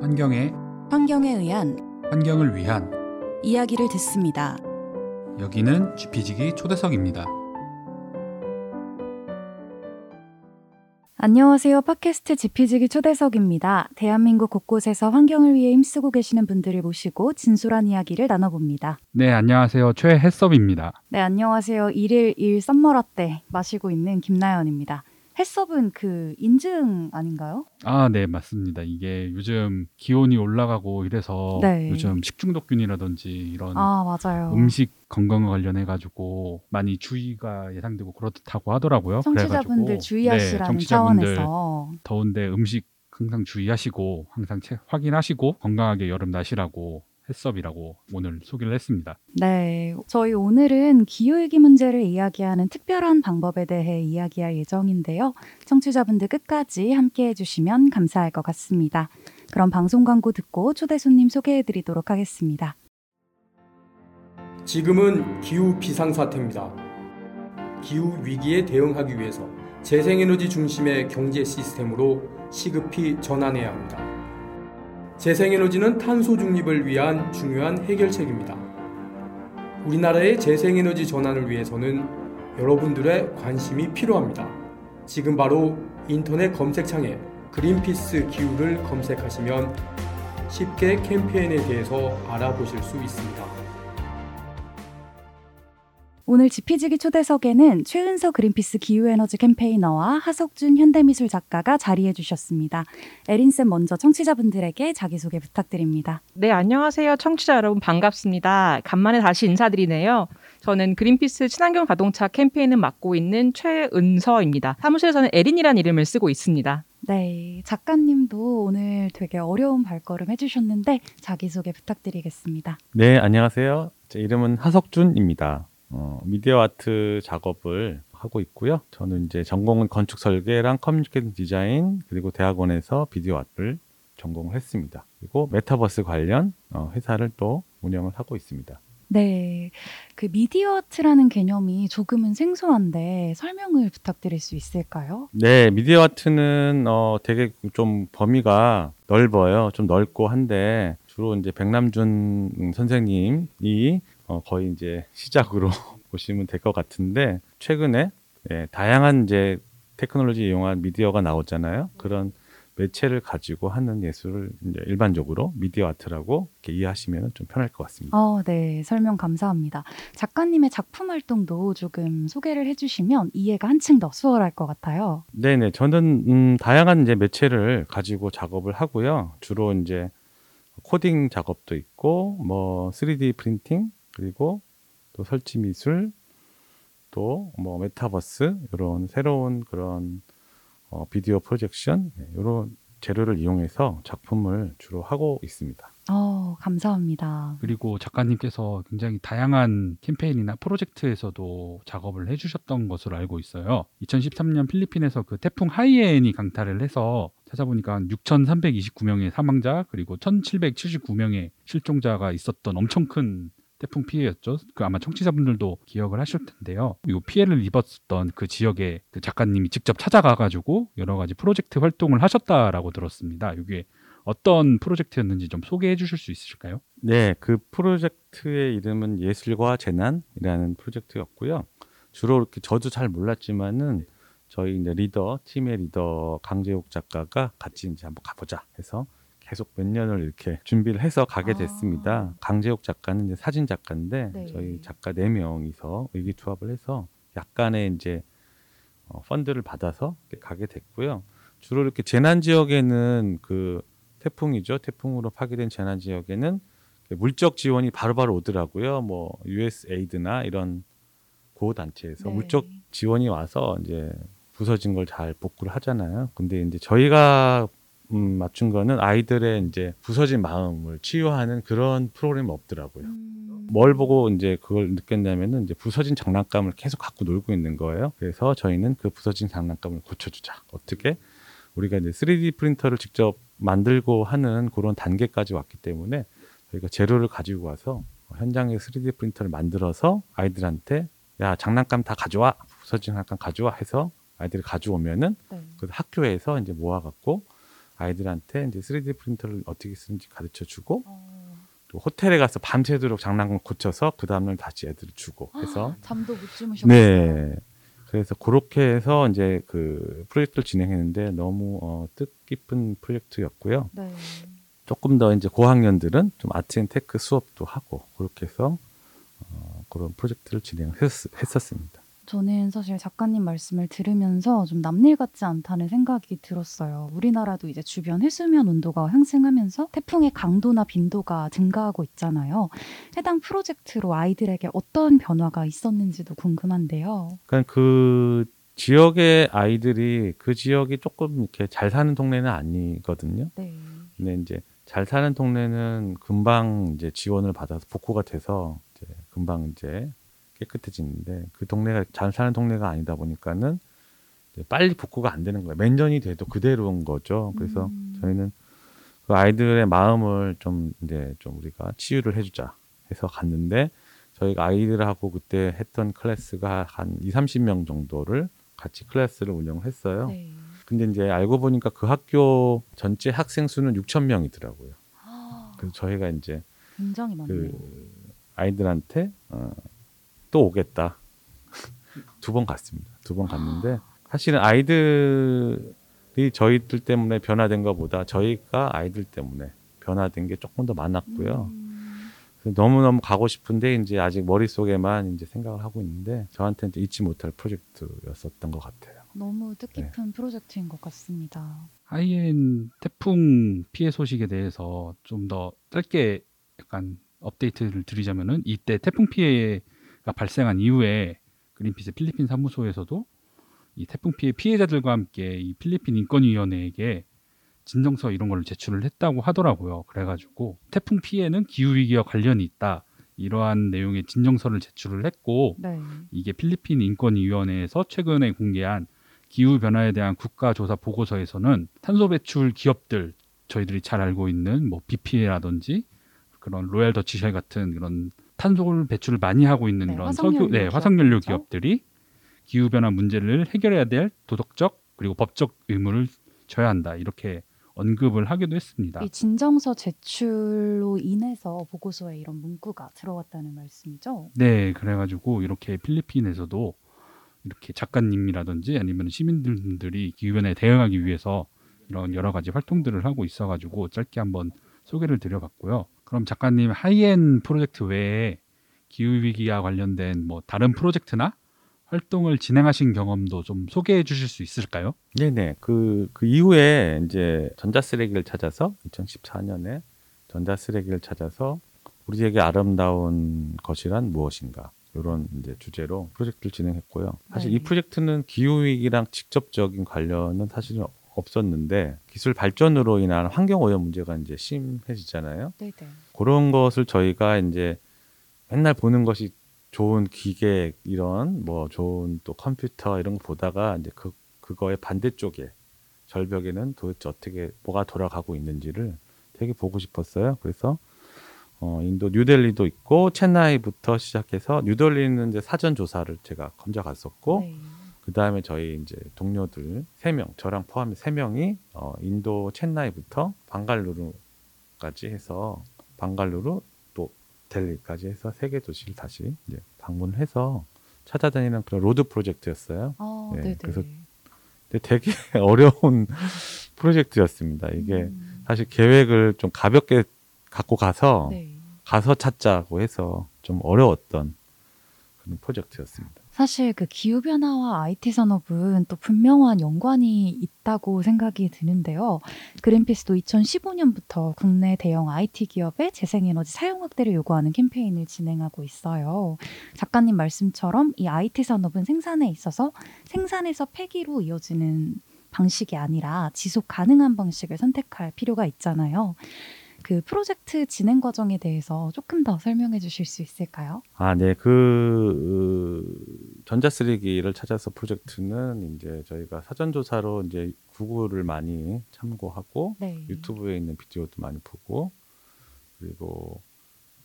환경에 환경에 의한 환경을 위한 이야기를 듣습니다. 여기는 GP지기 초대석입니다. 안녕하세요. 팟캐스트 지피지기 초대석입니다. 대한민국 곳곳에서 환경을 위해 힘쓰고 계시는 분들을 모시고 진솔한 이야기를 나눠봅니다. 네, 안녕하세요. 최해섭입니다. 네, 안녕하세요. 일일 일 썸머라떼 마시고 있는 김나연입니다. 해썹은 그 인증 아닌가요? 아, 네, 맞습니다. 이게 요즘 기온이 올라가고 이래서 네. 요즘 식중독균이라든지 이런 아. 음식 건강 관련해 가지고 많이 주의가 예상되고 그렇다고 하더라고요. 청취자분들 주의하시라는 네, 청취자분들 차원에서 더운데 음식 항상 주의하시고 항상 체- 확인하시고 건강하게 여름 나시라고 해썹이라고 오늘 소개를 했습니다. 네, 저희 오늘은 기후위기 문제를 이야기하는 특별한 방법에 대해 이야기할 예정인데요. 청취자분들 끝까지 함께 해주시면 감사할 것 같습니다. 그럼 방송 광고 듣고 초대 손님 소개해 드리도록 하겠습니다. 지금은 기후 비상사태입니다. 기후 위기에 대응하기 위해서 재생에너지 중심의 경제 시스템으로 시급히 전환해야 합니다. 재생에너지는 탄소 중립을 위한 중요한 해결책입니다. 우리나라의 재생에너지 전환을 위해서는 여러분들의 관심이 필요합니다. 지금 바로 인터넷 검색창에 그린피스 기후를 검색하시면 쉽게 캠페인에 대해서 알아보실 수 있습니다. 오늘 지피지기 초대석에는 최은서 그린피스 기후에너지 캠페이너와 하석준 현대미술 작가가 자리해 주셨습니다. 에린쌤 먼저 청취자분들에게 자기소개 부탁드립니다. 네, 안녕하세요. 청취자 여러분 반갑습니다. 간만에 다시 인사드리네요. 저는 그린피스 친환경 자동차 캠페인을 맡고 있는 최은서입니다. 사무실에서는 에린이라는 이름을 쓰고 있습니다. 네, 작가님도 오늘 되게 어려운 발걸음 해주셨는데 자기소개 부탁드리겠습니다. 네, 안녕하세요. 제 이름은 하석준입니다. 어, 미디어 아트 작업을 하고 있고요. 저는 이제 전공은 건축 설계랑 커뮤니케이션 디자인 그리고 대학원에서 비디오 아트를 전공을 했습니다. 그리고 메타버스 관련 어, 회사를 또 운영을 하고 있습니다. 네, 그 미디어 아트라는 개념이 조금은 생소한데 설명을 부탁드릴 수 있을까요? 네, 미디어 아트는 어, 되게 좀 범위가 넓어요. 좀 넓고 한데 주로 이제 백남준 음, 선생님이 어, 거의 이제 시작으로 보시면 될 것 같은데 최근에 예, 다양한 이제 테크놀로지 이용한 미디어가 나오잖아요. 그런 매체를 가지고 하는 예술을 이제 일반적으로 미디어 아트라고 이해하시면 좀 편할 것 같습니다. 어, 네, 설명 감사합니다. 작가님의 작품 활동도 조금 소개를 해주시면 이해가 한층 더 수월할 것 같아요. 네 네. 저는 음, 다양한 이제 매체를 가지고 작업을 하고요. 주로 이제 코딩 작업도 있고, 뭐 3D 프린팅 그리고 또 설치 미술, 또 뭐 메타버스 이런 새로운 그런 어, 비디오 프로젝션 이런 재료를 이용해서 작품을 주로 하고 있습니다. 어, 감사합니다. 그리고 작가님께서 굉장히 다양한 캠페인이나 프로젝트에서도 작업을 해주셨던 것으로 알고 있어요. 2013년 필리핀에서 그 태풍 하이엔이 강타를 해서 찾아보니까 6,329명의 사망자 그리고 1,779명의 실종자가 있었던 엄청 큰 태풍 피해였죠. 그 아마 청취자분들도 기억을 하실 텐데요. 이 피해를 입었던 그 지역에 그 작가님이 직접 찾아가가지고 여러 가지 프로젝트 활동을 하셨다라고 들었습니다. 이게 어떤 프로젝트였는지 좀 소개해 주실 수 있으실까요? 네, 그 프로젝트의 이름은 예술과 재난이라는 프로젝트였고요. 주로 이렇게 저도 잘 몰랐지만은 저희 이제 리더 팀의 리더 강재욱 작가가 같이 이제 한번 가보자 해서 계속 몇 년을 이렇게 준비를 해서 가게 아. 됐습니다. 강재욱 작가는 이제 사진 작가인데 네. 저희 작가 네 명이서 의기투합을 해서 약간의 이제 어, 펀드를 받아서 가게 됐고요. 주로 이렇게 재난 지역에는 그 태풍이죠. 태풍으로 파괴된 재난 지역에는 물적 지원이 바로바로 오더라고요. 뭐 USAID나 이런 구호 단체에서 네. 물적 지원이 와서 이제 부서진 걸 잘 복구를 하잖아요. 근데 이제 저희가 음, 맞춘 거는 아이들의 이제 부서진 마음을 치유하는 그런 프로그램이 없더라고요. 음, 뭘 보고 이제 그걸 느꼈냐면은 이제 부서진 장난감을 계속 갖고 놀고 있는 거예요. 그래서 저희는 그 부서진 장난감을 고쳐주자. 어떻게? 우리가 이제 3D 프린터를 직접 만들고 하는 그런 단계까지 왔기 때문에 저희가 재료를 가지고 와서 현장에 3D 프린터를 만들어서 아이들한테 야 장난감 다 가져와 부서진 장난감 가져와 해서 아이들이 가져오면은 네. 그 학교에서 이제 모아갖고 아이들한테 이제 3D 프린터를 어떻게 쓰는지 가르쳐 주고 어, 또 호텔에 가서 밤새도록 장난감 고쳐서 그 다음날 다시 애들 주고 해서 잠도 못 주무셨어요. 네. 그래서 그렇게 해서 이제 그 프로젝트를 진행했는데 너무 어, 뜻깊은 프로젝트였고요. 네. 조금 더 이제 고학년들은 좀 art and tech 수업도 하고 그렇게 해서 어, 그런 프로젝트를 진행했었습니다. 저는 사실 작가님 말씀을 들으면서 좀 남일 같지 않다는 생각이 들었어요. 우리나라도 이제 주변 해수면 온도가 상승하면서 태풍의 강도나 빈도가 증가하고 있잖아요. 해당 프로젝트로 아이들에게 어떤 변화가 있었는지도 궁금한데요. 그러니까 그 지역의 아이들이 그 지역이 조금 이렇게 잘 사는 동네는 아니거든요. 네. 근데 이제 잘 사는 동네는 금방 이제 지원을 받아서 복구가 돼서 이제 금방 이제 깨끗해지는데 그 동네가 잘 사는 동네가 아니다 보니까는 빨리 복구가 안 되는 거예요. 몇 년이 돼도 그대로인 거죠. 그래서 음. 저희는 그 아이들의 마음을 좀 이제 좀 우리가 치유를 해주자 해서 갔는데 저희가 아이들하고 그때 했던 클래스가 한 2, 30명 정도를 같이 클래스를 운영을 했어요. 네. 근데 이제 알고 보니까 그 학교 전체 학생 수는 6천 명이더라고요. 아, 그래서 저희가 이제 굉장히 많네요. 그 아이들한테 어, 또 오겠다 두 번 갔습니다. 두 번 갔는데 사실은 아이들이 저희들 때문에 변화된 것보다 저희가 아이들 때문에 변화된 게 조금 더 많았고요. 음, 너무 너무 가고 싶은데 이제 아직 머릿속에만 이제 생각을 하고 있는데 저한테는 잊지 못할 프로젝트였었던 것 같아요. 너무 네. 뜻깊은 프로젝트인 것 같습니다. 하이엔 태풍 피해 소식에 대해서 좀 더 짧게 약간 업데이트를 드리자면은 이때 태풍 피해가 발생한 이후에 그린피스 필리핀 사무소에서도 이 태풍 피해 피해자들과 함께 이 필리핀 인권위원회에게 진정서 이런 걸 제출을 했다고 하더라고요. 그래가지고 태풍 피해는 기후 위기와 관련이 있다 이러한 내용의 진정서를 제출을 했고 네. 이게 필리핀 인권위원회에서 최근에 공개한 기후 변화에 대한 국가 조사 보고서에서는 탄소 배출 기업들 저희들이 잘 알고 있는 뭐 BP라든지 그런 로얄 더치쉘 같은 그런 탄소 배출을 많이 하고 있는 네, 화석연료 석유, 네, 화석연료. 기업들이 기후 변화 문제를 해결해야 될 도덕적 그리고 법적 의무를 져야 한다 이렇게 언급을 하기도 했습니다. 이 진정서 제출로 인해서 보고서에 이런 문구가 들어갔다는 말씀이죠. 네, 그래가지고 이렇게 필리핀에서도 이렇게 작가님이라든지 아니면 시민들이 기후변화에 대응하기 위해서 이런 여러 가지 활동들을 하고 있어가지고 짧게 한번 소개를 드려봤고요. 그럼 작가님 하이엔 프로젝트 외에 기후 위기와 관련된 뭐 다른 프로젝트나 활동을 진행하신 경험도 좀 소개해 주실 수 있을까요? 네네. 그, 그 이후에 이제 전자쓰레기를 찾아서 2014년에 전자쓰레기를 찾아서 우리에게 아름다운 것이란 무엇인가. 이런 이제 주제로 프로젝트를 진행했고요. 사실 네. 이 프로젝트는 기후 위기랑 직접적인 관련은 사실은 없었는데 기술 발전으로 인한 환경 오염 문제가 이제 심해지잖아요. 네네. 그런 것을 저희가 이제 맨날 보는 것이 좋은 기계 이런 뭐 좋은 또 컴퓨터 이런 거 보다가 이제 그 그거의 반대쪽에 절벽에는 도대체 어떻게 뭐가 돌아가고 있는지를 되게 보고 싶었어요. 그래서 어 인도 뉴델리도 있고 체나이부터 시작해서 뉴델리는 이제 사전 조사를 제가 혼자 갔었고 네. 그 다음에 저희 이제 동료들 세 명, 저랑 포함해 세 명이 어, 인도 첸나이부터 방갈루루까지 해서 방갈루루 또 델리까지 해서 세 개 도시를 다시 이제 방문해서 찾아다니는 그런 road 프로젝트였어요. 아, 네. 그래서 되게 어려운 프로젝트였습니다. 이게 음, 사실 계획을 좀 가볍게 갖고 가서 네. 가서 찾자고 해서 좀 어려웠던 그런 프로젝트였습니다. 사실 그 기후 변화와 IT 산업은 또 분명한 연관이 있다고 생각이 드는데요. 그린피스도 2015년부터 국내 대형 IT 기업의 재생에너지 사용 확대를 요구하는 캠페인을 진행하고 있어요. 작가님 말씀처럼 이 IT 산업은 생산에 있어서 생산에서 폐기로 이어지는 방식이 아니라 지속 가능한 방식을 선택할 필요가 있잖아요. 그 프로젝트 진행 과정에 대해서 조금 더 설명해 주실 수 있을까요? 아, 네. 그 으, 전자 쓰레기를 찾아서 프로젝트는 이제 저희가 사전 조사로 이제 구글을 많이 참고하고 네. 유튜브에 있는 비디오도 많이 보고 그리고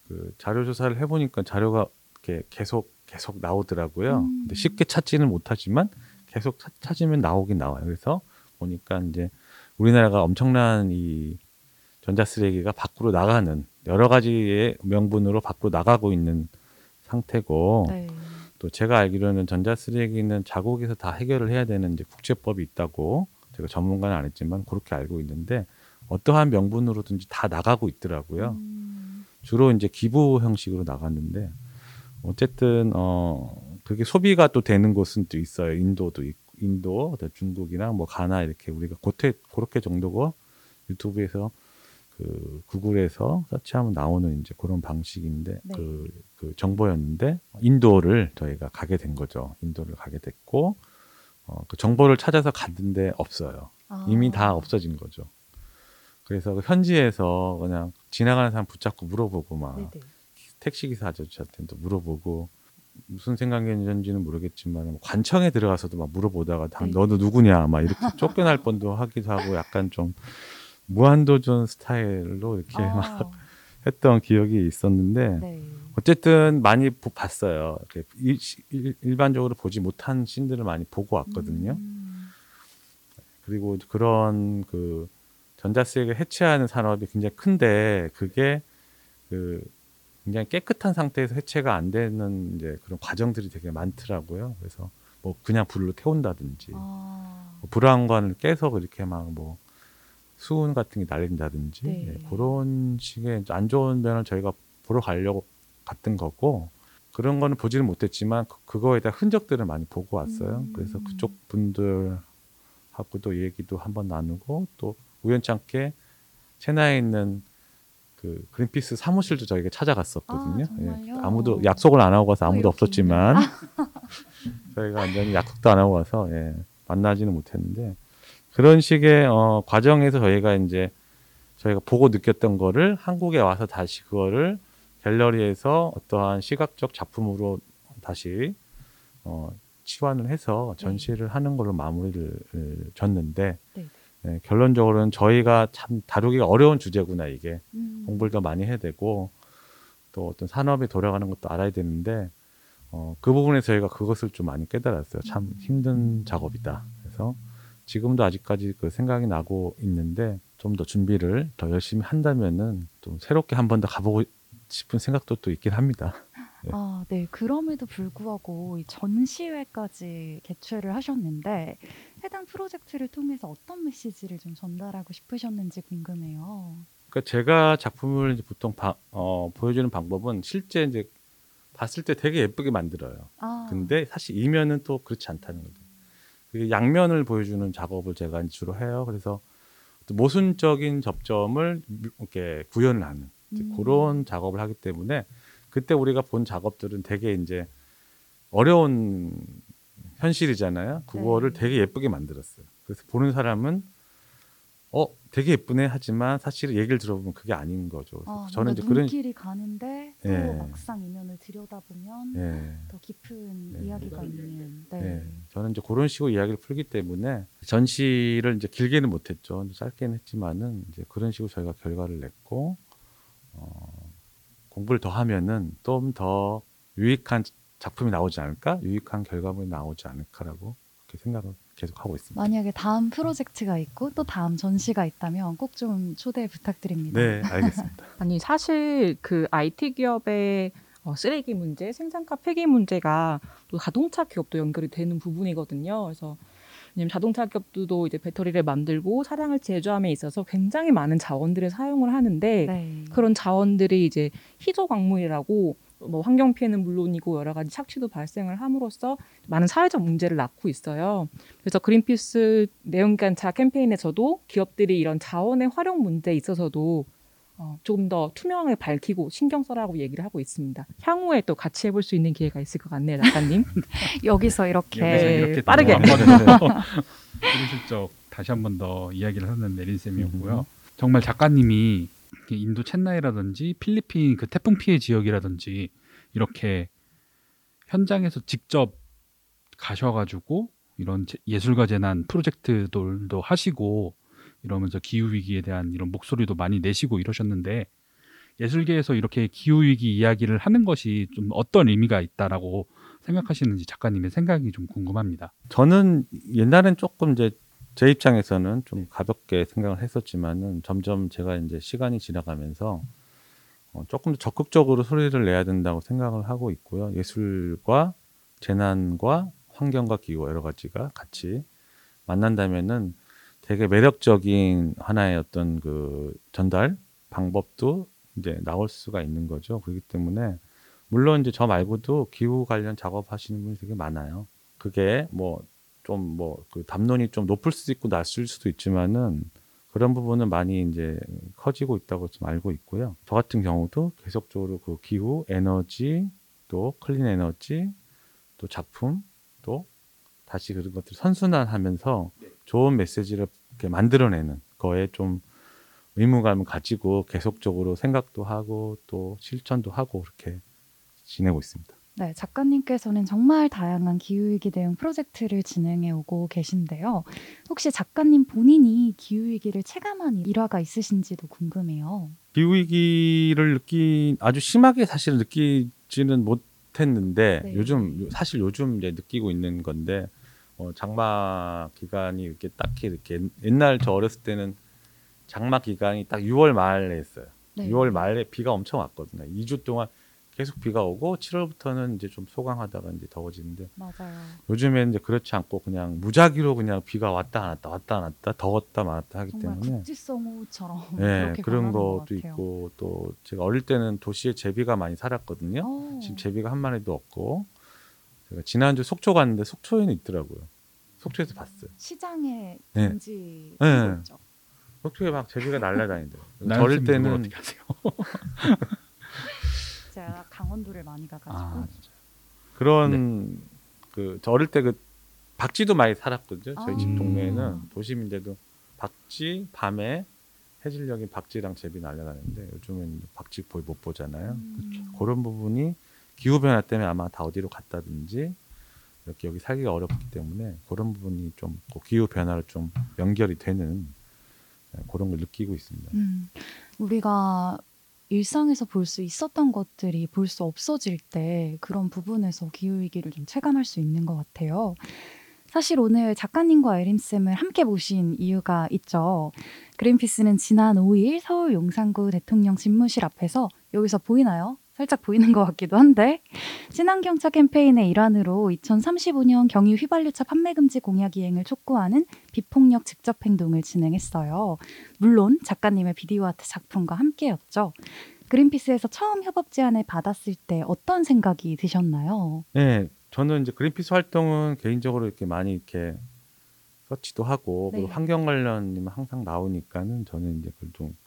그 자료 조사를 해 보니까 자료가 이렇게 계속 계속 나오더라고요. 음. 근데 쉽게 찾지는 못하지만 계속 찾- 찾으면 나오긴 나와요. 그래서 보니까 이제 우리나라가 엄청난 이 전자 쓰레기가 밖으로 나가는 여러 가지의 명분으로 밖으로 나가고 있는 상태고 네. 또 제가 알기로는 전자 쓰레기는 자국에서 다 해결을 해야 되는 이제 국제법이 있다고 제가 전문가는 아니지만 그렇게 알고 있는데 어떠한 명분으로든지 다 나가고 있더라고요. 음, 주로 이제 기부 형식으로 나갔는데 어쨌든 어 그게 소비가 또 되는 곳은 또 있어요. 인도도 있고 인도, 중국이나 뭐 가나 이렇게 우리가 고태 그렇게 정도고 유튜브에서 그 구글에서 서치하면 나오는 이제 그런 방식인데 네. 그, 그 정보였는데 인도를 저희가 가게 된 거죠. 인도를 가게 됐고 어, 그 정보를 찾아서 갔는데 없어요. 아. 이미 다 없어진 거죠. 그래서 그 현지에서 그냥 지나가는 사람 붙잡고 물어보고 막 네네. 택시 기사 아저씨한테도 물어보고 무슨 생각이었는지는 모르겠지만 뭐 관청에 들어가서도 막 물어보다가 다 네. 너도 누구냐 막 이렇게 쫓겨날 뻔도 하기도 하고 약간 좀 무한도전 스타일로 이렇게 아, 막 했던 기억이 있었는데 네. 어쨌든 많이 보- 봤어요. 일- 일 반적으로 보지 못한 씬들을 많이 보고 왔거든요. 음, 그리고 그런 그 전자쓰레기를 해체하는 산업이 굉장히 큰데 그게 그 굉장히 깨끗한 상태에서 해체가 안 되는 이제 그런 과정들이 되게 많더라고요. 그래서 뭐 그냥 불로 태운다든지 아, 뭐 불안관을 깨서 그렇게 막 뭐 수은 같은 게 날린다든지 네. 예, 그런 식의 안 좋은 면을 저희가 보러 가려고 갔던 거고 그런 거는 보지는 못했지만 그- 그거에 대한 흔적들을 많이 보고 왔어요. 음. 그래서 그쪽 분들하고도 얘기도 한번 나누고 또 우연찮게 체나에 있는 그 그린피스 사무실도 저희가 찾아갔었거든요. 아, 정말요? 아무도 약속을 안 하고 가서 아무도 어, 없었지만 저희가 완전히 약속도 안 하고 가서 예, 만나지는 못했는데 그런 식의 어, 과정에서 저희가 이제 저희가 보고 느꼈던 거를 한국에 와서 다시 그거를 갤러리에서 어떠한 시각적 작품으로 다시 어, 치환을 해서 전시를 하는 걸로 마무리를 을, 졌는데 네. 예, 결론적으로는 저희가 참 다루기가 어려운 주제구나 이게 음, 공부를 더 많이 해야 되고 또 어떤 산업이 돌아가는 것도 알아야 되는데 어, 그 부분에서 저희가 그것을 좀 많이 깨달았어요. 참 힘든 작업이다. 그래서 지금도 아직까지 그 생각이 나고 있는데 좀 더 준비를 더 열심히 한다면은 좀 새롭게 한 번 더 가보고 싶은 생각도 또 있긴 합니다. 아, 네. 그럼에도 불구하고 이 전시회까지 개최를 하셨는데 해당 프로젝트를 통해서 어떤 메시지를 좀 전달하고 싶으셨는지 궁금해요. 그러니까 제가 작품을 이제 보통 바- 어, 보여주는 방법은 실제 이제 봤을 때 되게 예쁘게 만들어요. 아, 근데 사실 이면은 또 그렇지 않다는 거죠. 그 양면을 보여주는 작업을 제가 주로 해요. 그래서 또 모순적인 접점을 미- 이렇게 구현을 하는 음. 그런 작업을 하기 때문에 그때 우리가 본 작업들은 되게 이제 어려운 현실이잖아요. 그거를 네. 되게 예쁘게 만들었어요. 그래서 보는 사람은 어 되게 예쁘네 하지만 사실 얘기를 들어보면 그게 아닌 거죠. 아, 저는 이제 그런 눈길이 가는데 또 예. 막상 이면을 들여다보면 예. 더 깊은 네. 이야기가 있는. 네. 네. 저는 이제 그런 식으로 이야기를 풀기 때문에 전시를 이제 길게는 못했죠. 짧게는 했지만은 이제 그런 식으로 저희가 결과를 냈고 어, 공부를 더 하면은 좀 더 유익한 작품이 나오지 않을까, 유익한 결과물이 나오지 않을까라고 그렇게 생각을 계속 하고 있습니다. 만약에 다음 프로젝트가 있고 또 다음 전시가 있다면 꼭 좀 초대 부탁드립니다. 네, 알겠습니다. 아니 사실 그 IT 기업의 어, 쓰레기 문제, 생산가 폐기 문제가 또 자동차 기업도 연결이 되는 부분이거든요. 그래서 왜냐면 자동차 기업도 이제 배터리를 만들고 차량을 제조함에 있어서 굉장히 많은 자원들을 사용을 하는데 네. 그런 자원들이 이제 희소 광물이라고 뭐 환경 피해는 물론이고 여러 가지 착취도 발생을 함으로써 많은 사회적 문제를 낳고 있어요. 그래서 그린피스 내연기관차 캠페인에서도 기업들이 이런 자원의 활용 문제에 있어서도 어, 조금 더 투명하게 밝히고 신경 써라고 얘기를 하고 있습니다. 향후에 또 같이 해볼 수 있는 기회가 있을 것 같네요, 작가님. 여기서 이렇게 여기서 네, 이렇게 또 빠르게. 더 슬쩍 다시 한 번 더 이야기를 하는 메린 쌤이었고요. 음. 정말 작가님이 이렇게 인도 첸나이라든지 필리핀 그 태풍 피해 지역이라든지 이렇게 현장에서 직접 가셔가지고 이런 제- 예술가 재난 프로젝트들도 하시고 이러면서 기후 위기에 대한 이런 목소리도 많이 내시고 이러셨는데 예술계에서 이렇게 기후 위기 이야기를 하는 것이 좀 어떤 의미가 있다라고 생각하시는지 작가님의 생각이 좀 궁금합니다. 저는 옛날엔 조금 이제 제 입장에서는 좀 가볍게 생각을 했었지만은 점점 제가 이제 시간이 지나가면서 어, 조금 더 적극적으로 소리를 내야 된다고 생각을 하고 있고요. 예술과 재난과 환경과 기후 여러 가지가 같이 만난다면은 되게 매력적인 하나의 어떤 그 전달 방법도 이제 나올 수가 있는 거죠. 그렇기 때문에 물론 이제 저 말고도 기후 관련 작업하시는 분이 되게 많아요. 그게 뭐 좀 뭐 그 담론이 좀 높을 수도 있고 낮을 수도 있지만은 그런 부분은 많이 이제 커지고 있다고 좀 알고 있고요. 저 같은 경우도 계속적으로 그 기후, 에너지, 또 클린 에너지, 또 작품, 또 다시 그런 것들 선순환하면서 좋은 메시지를 이렇게 만들어내는 거에 좀 의무감을 가지고 계속적으로 생각도 하고 또 실천도 하고 그렇게 지내고 있습니다. 네, 작가님께서는 정말 다양한 기후위기 대응 프로젝트를 진행해 오고 계신데요. 혹시 작가님 본인이 기후위기를 체감한 일화가 있으신지도 궁금해요. 기후 위기를 느끼 아주 심하게 사실 느끼지는 못했는데 네. 요즘 사실 요즘 이제 느끼고 있는 건데 어, 장마 기간이 이렇게 딱히 이렇게 옛날 저 어렸을 때는 장마 기간이 딱 6월 말에 했어요. 네. 6월 말에 비가 엄청 왔거든요. 2주 동안 계속 비가 오고 7월부터는 이제 좀 소강하다가 이제 더워지는데 맞아요. 요즘에는 이제 그렇지 않고 그냥 무작위로 그냥 비가 왔다 안 왔다 왔다 안 왔다 더웠다 말았다 하기 정말 때문에 국지성우처럼 네, 그렇게 그런 것 것도. 있고 또 제가 어릴 때는 도시에 제비가 많이 살았거든요. 어, 지금 제비가 한 마리도 없고 제가 지난주 속초 갔는데 속초에는 있더라고요. 속초에서 봤어요. 시장에 네. 금지 네. 있죠. 속초에 막 제비가 날아다니더라고요. 때는 어떻게 하세요? 제가 강원도를 많이 가가지고 아, 그런 그저 어릴 때그 박쥐도 많이 살았거든요. 저희 아. 집 동네에는 도심인데도 박쥐 밤에 해질녘에 박쥐랑 제비 날아다니는데 요즘은 박쥐 거의 못 보잖아요. 음, 그런 부분이 기후 변화 때문에 아마 다 어디로 갔다든지 이렇게 여기 살기가 어렵기 때문에 그런 부분이 좀 그 기후 변화를 좀 연결이 되는 네, 그런 걸 느끼고 있습니다. 음, 우리가 일상에서 볼 수 있었던 것들이 볼 수 없어질 때 그런 부분에서 기후 위기를 좀 체감할 수 있는 것 같아요. 사실 오늘 작가님과 에림쌤을 함께 모신 이유가 있죠. 그린피스는 지난 5일 서울 용산구 대통령 집무실 앞에서 여기서 보이나요? 살짝 보이는 것 같기도 한데 친환경차 캠페인의 일환으로 2035년 경유 휘발유차 판매 금지 공약 이행을 촉구하는 비폭력 직접 행동을 진행했어요. 물론 작가님의 비디오 아트 작품과 함께였죠. 그린피스에서 처음 협업 제안을 받았을 때 어떤 생각이 드셨나요? 네, 저는 이제 그린피스 활동은 개인적으로 이렇게 많이 이렇게 서치도 하고 네. 환경 관련이면 항상 나오니까는 저는 이제 그걸 좀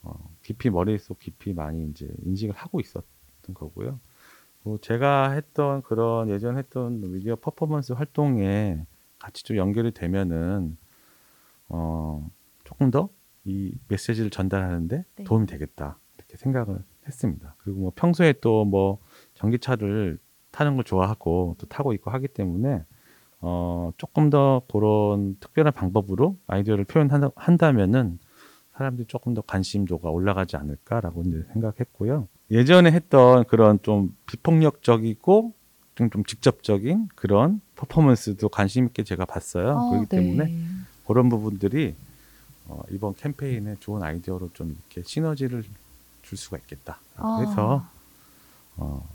어, 깊이 머릿속 깊이 많이 이제 인식을 하고 있었던 거고요. 뭐 제가 했던 그런 예전 했던 미디어 퍼포먼스 활동에 같이 좀 연결이 되면은 어, 조금 더 이 메시지를 전달하는데 네. 도움이 되겠다 이렇게 생각을 했습니다. 그리고 뭐 평소에 또 뭐 전기차를 타는 걸 좋아하고 또 타고 있고 하기 때문에 어, 조금 더 그런 특별한 방법으로 아이디어를 표현한다면은 사람들이 조금 더 관심도가 올라가지 않을까라고 이제 생각했고요. 예전에 했던 그런 좀 비폭력적이고 좀, 좀 직접적인 그런 퍼포먼스도 관심 있게 제가 봤어요. 아, 그렇기 네. 때문에 그런 부분들이 어, 이번 캠페인에 좋은 아이디어로 좀 이렇게 시너지를 줄 수가 있겠다. 아. 그래서 어,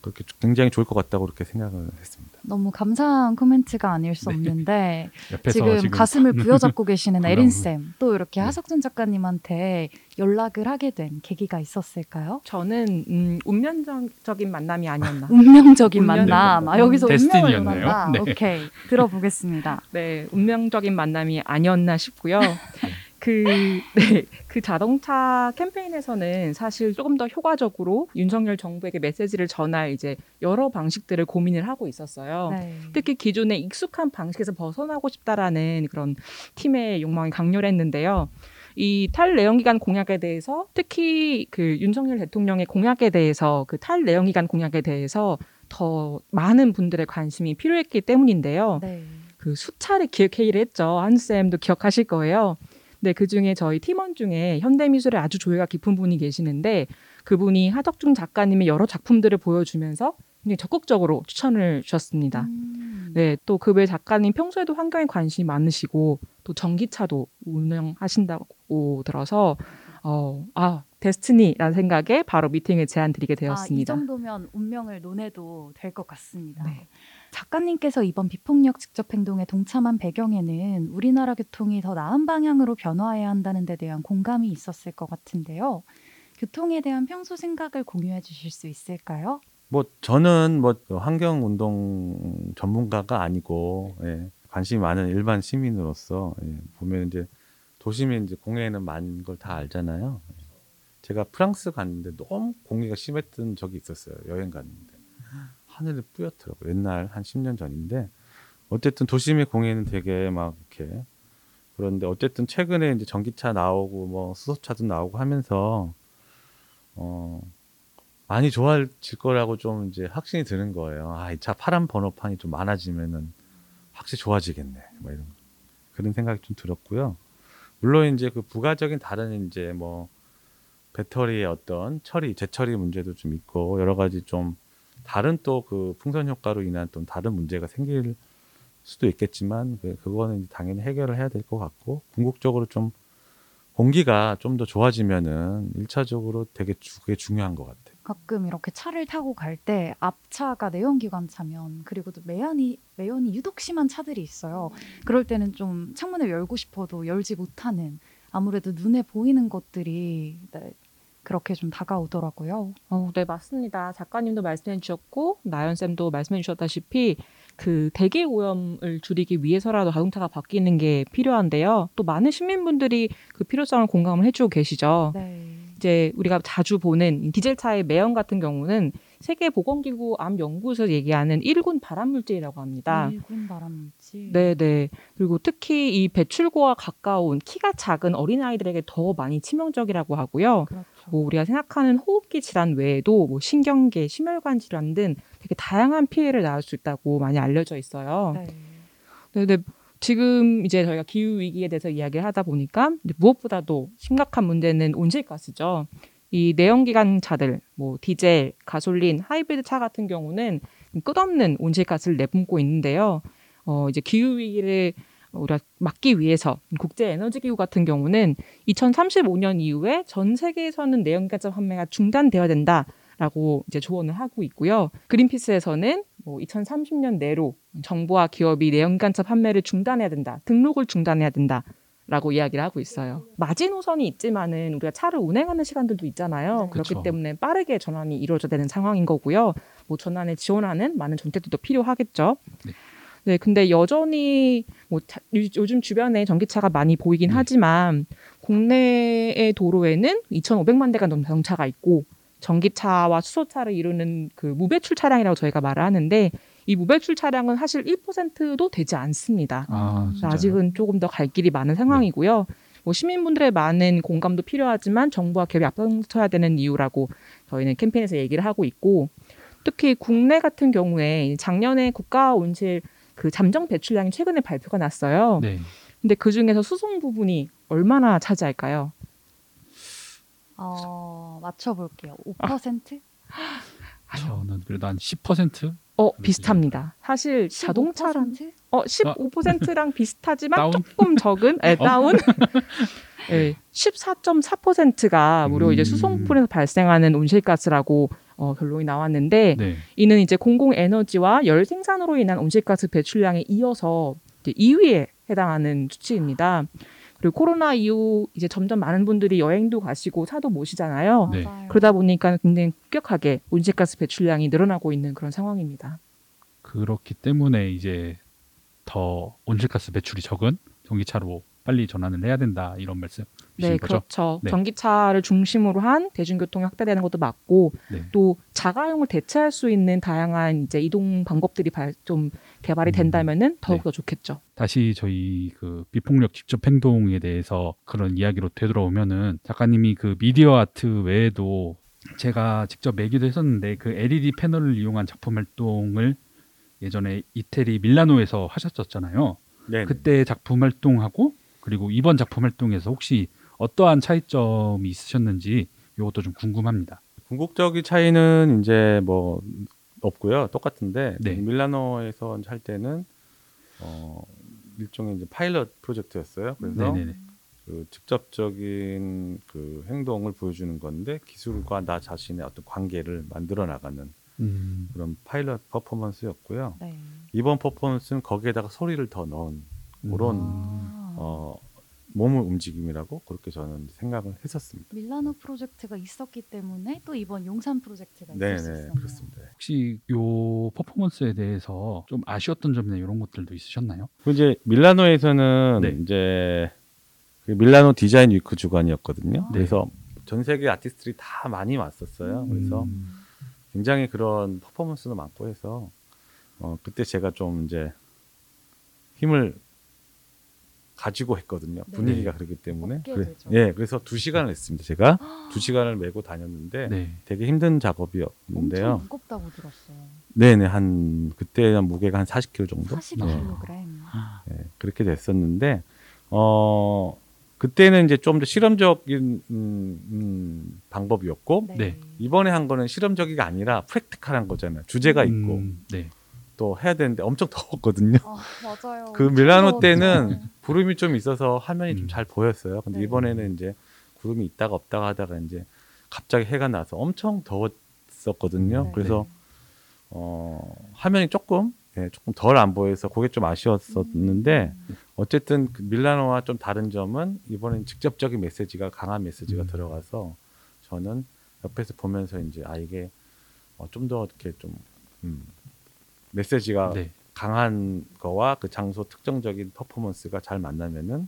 그렇게 굉장히 좋을 것 같다고 그렇게 생각을 했습니다. 너무 감사한 코멘트가 아닐 수 네. 없는데 옆에서 지금, 지금, 가슴을 부여잡고 계시는 반가운- 에린 쌤 또 이렇게 네. 하석준 작가님한테 연락을 하게 된 계기가 있었을까요? 저는 음, 운명적인 만남이 아니었나. 운명적인 운명- 만남. 아, 여기서 운명을. 원한다. 네. 오케이 들어보겠습니다. 네, 운명적인 만남이 아니었나 싶고요. 그, 네, 그 자동차 캠페인에서는 사실 조금 더 효과적으로 윤석열 정부에게 메시지를 전할 이제 여러 방식들을 고민을 하고 있었어요. 네. 특히 기존의 익숙한 방식에서 벗어나고 싶다라는 그런 팀의 욕망이 강렬했는데요. 이 탈내연기관 공약에 대해서 특히 그 윤석열 대통령의 공약에 대해서 그 탈내연기관 공약에 대해서 더 많은 분들의 관심이 필요했기 때문인데요. 네. 그 수차례 기획 회의를 했죠. 한쌤도 기억하실 거예요. 네, 그 중에 저희 팀원 중에 현대미술에 아주 조예가 깊은 분이 계시는데 그분이 하덕중 작가님의 여러 작품들을 보여주면서 굉장히 적극적으로 추천을 주셨습니다. 음. 네, 또 그 외 작가님 평소에도 환경에 관심이 많으시고 또 전기차도 운영하신다고 들어서 어, 아 데스티니라는 생각에 바로 미팅을 제안 드리게 아, 이 되었습니다. 정도면 운명을 논해도 될 것 같습니다. 네. 작가님께서 이번 비폭력 직접 행동에 동참한 배경에는 우리나라 교통이 더 나은 방향으로 변화해야 한다는 데 대한 공감이 있었을 것 같은데요. 교통에 대한 평소 생각을 공유해 주실 수 있을까요? 뭐 저는 뭐 환경 운동 전문가가 아니고 예, 관심이 많은 일반 시민으로서 예, 보면 이제 도심에 이제 공해에는 많은 걸 다 알잖아요. 제가 프랑스 갔는데 너무 공해가 심했던 적이 있었어요. 여행 갔는데 하늘이 뿌옇더라고. 요 옛날 한 10년 전인데 어쨌든 도심의 공해는 되게 막 이렇게 그런데 어쨌든 최근에 이제 전기차 나오고 뭐 수소차도 나오고 하면서 어 많이 좋아질 거라고 좀 이제 확신이 드는 거예요. 아, 이 차 파란 번호판이 좀 많아지면은 확실히 좋아지겠네. 뭐 이런 그런 생각이 좀 들었고요. 물론 이제 그 부가적인 다른 이제 뭐 배터리의 어떤 처리, 재처리 문제도 좀 있고 여러 가지 좀 다른 또 그 풍선 효과로 인한 또 다른 문제가 생길 수도 있겠지만 그 그거는 당연히 해결을 해야 될 것 같고 궁극적으로 좀 공기가 좀 더 좋아지면은 일차적으로 되게 주- 그게 중요한 것 같아요. 가끔 이렇게 차를 타고 갈 때 앞차가 내연기관 차면 그리고 또 매연이 매연이 유독 심한 차들이 있어요. 그럴 때는 좀 창문을 열고 싶어도 열지 못하는 아무래도 눈에 보이는 것들이 네, 그렇게 좀 다가오더라고요. 어, 네, 맞습니다. 작가님도 말씀해 주셨고, 나연 쌤도 말씀해 주셨다시피, 그 대기 오염을 줄이기 위해서라도 자동차가 바뀌는 게 필요한데요. 또 많은 시민분들이 그 필요성을 공감을 해주고 계시죠. 네. 이제 우리가 자주 보는 디젤차의 매연 같은 경우는 세계보건기구 암연구소에서 얘기하는 일군 발암물질이라고 합니다. 일군 발암물질. 네네. 그리고 특히 이 배출구와 가까운 키가 작은 어린아이들에게 더 많이 치명적이라고 하고요. 그렇죠. 뭐 우리가 생각하는 호흡기 질환 외에도 뭐 신경계, 심혈관 질환 등 되게 다양한 피해를 낳을 수 있다고 많이 알려져 있어요. 네. 근데 지금 이제 저희가 기후 위기에 대해서 이야기를 하다 보니까 무엇보다도 심각한 문제는 온실가스죠. 이 내연기관차들, 뭐 디젤, 가솔린, 하이브리드 차 같은 경우는 끝없는 온실가스를 내뿜고 있는데요. 어 이제 기후 위기를 우리가 막기 위해서 국제 에너지 기구 같은 경우는 2035년 이후에 전 세계에서는 내연기관차 판매가 중단되어야 된다 라고 이제 조언을 하고 있고요. 그린피스에서는 뭐 2030년 내로 정부와 기업이 내연기관차 판매를 중단해야 된다, 등록을 중단해야 된다. 라고 이야기를 하고 있어요. 마지노선이 있지만은 우리가 차를 운행하는 시간들도 있잖아요. 네. 그렇기 그쵸. 때문에 빠르게 전환이 이루어져야 되는 상황인 거고요. 뭐 전환을 지원하는 많은 정책들도 필요하겠죠. 네. 네, 근데 여전히 뭐 자- 요- 요즘 주변에 전기차가 많이 보이긴 네. 하지만 국내의 도로에는 2,500만 대가 넘는 자동차가 있고 전기차와 수소차를 이루는 그 무배출 차량이라고 저희가 말을 하는데 이 무배출 차량은 사실 1%도 되지 않습니다. 아? 아직은 조금 더 갈 길이 많은 상황이고요. 뭐 시민분들의 많은 공감도 필요하지만 정부와 기업이 앞장서야 되는 이유라고 저희는 캠페인에서 얘기를 하고 있고 특히 국내 같은 경우에 작년에 국가 온실 그 잠정 배출량이 최근에 발표가 났어요. 네. 근데 그 중에서 수송 부분이 얼마나 차지할까요? 어, 맞춰볼게요. 5%? 저는 그래도 한 10%? 어 비슷합니다. 사실 자동차랑 15%? 어 15%랑 비슷하지만 다운? 조금 적은 에, 어? 다운 네, 14.4%가 무려 이제 음. 수송풀에서 발생하는 온실가스라고 어, 결론이 나왔는데 네. 이는 이제 공공 에너지와 열 생산으로 인한 온실가스 배출량에 이어서 이제 2위에 해당하는 수치입니다. 그리고 코로나 이후 이제 점점 많은 분들이 여행도 가시고 차도 모시잖아요. 네. 그러다 보니까 굉장히 급격하게 온실가스 배출량이 늘어나고 있는 그런 상황입니다. 그렇기 때문에 이제 더 온실가스 배출이 적은 전기차로 빨리 전환을 해야 된다 이런 말씀이신 네, 거죠? 그렇죠. 네. 전기차를 중심으로 한 대중교통이 확대되는 것도 맞고 네. 또 자가용을 대체할 수 있는 다양한 이제 이동 방법들이 발, 좀 개발이 음. 된다면은 더욱 네. 더 좋겠죠. 다시 저희 그 비폭력 직접 행동에 대해서 그런 이야기로 되돌아오면은 작가님이 그 미디어 아트 외에도 제가 직접 매기도 했었는데 그 LED 패널을 이용한 작품 활동을 예전에 이태리 밀라노에서 하셨었잖아요. 네. 그때 작품 활동하고 그리고 이번 작품 활동에서 혹시 어떠한 차이점이 있으셨는지 이것도 좀 궁금합니다. 궁극적인 차이는 이제 뭐 없고요. 똑같은데 네. 밀라노에서 할 때는 어, 일종의 이제 파일럿 프로젝트였어요. 그래서 네네네. 그 직접적인 그 행동을 보여주는 건데 기술과 나 자신의 어떤 관계를 만들어 나가는 음. 그런 파일럿 퍼포먼스였고요. 네. 이번 퍼포먼스는 거기에다가 소리를 더 넣은 그런 아. 어, 몸의 움직임이라고 그렇게 저는 생각을 했었습니다. 밀라노 프로젝트가 있었기 때문에 또 이번 용산 프로젝트가 있을 네, 수 네, 있었네요. 그렇습니다. 혹시 요 퍼포먼스에 대해서 좀 아쉬웠던 점이나 이런 것들도 있으셨나요? 그 이제 밀라노에서는 네. 이제 그 밀라노 디자인 위크 주간이었거든요. 아. 그래서 전 세계 아티스트들이 다 많이 왔었어요. 그래서 음. 굉장히 그런 퍼포먼스도 많고 해서 어, 그때 제가 좀 이제 힘을 가지고 했거든요. 네. 분위기가 그렇기 때문에. 그래. 예, 그래서 두 시간을 했습니다. 제가 두 시간을 메고 다녔는데 네. 되게 힘든 엄청 작업이었는데요. 무겁다고 들었어요. 네네 한 그때 한 무게가 한 40kg 정도. 40kg. 네, 그렇게 됐었는데 어 그때는 이제 좀 더 실험적인 음, 음, 방법이었고 네. 이번에 한 거는 실험적이가 아니라 프랙티컬한 거잖아요. 주제가 있고 음, 네. 또 해야 되는데 엄청 더웠거든요. 아, 맞아요. 그 엄청 밀라노. 때는 구름이 좀 있어서 화면이 음. 좀잘 보였어요. 근데 네. 이번에는 이제 구름이 있다가 없다가 하다가 이제 갑자기 해가 나서 엄청 더웠었거든요. 네. 그래서 어, 화면이 조금 예, 조금 덜 안 보여서 그게 좀 아쉬웠었는데 음. 어쨌든 그 밀라노와 좀 다른 점은 이번엔 직접적인 메시지가 강한 메시지가 음. 들어가서 저는 옆에서 보면서 이제 아 이게 어, 좀 더 이렇게 좀 음, 메시지가 네. 강한 거와 그 장소 특정적인 퍼포먼스가 잘 만나면은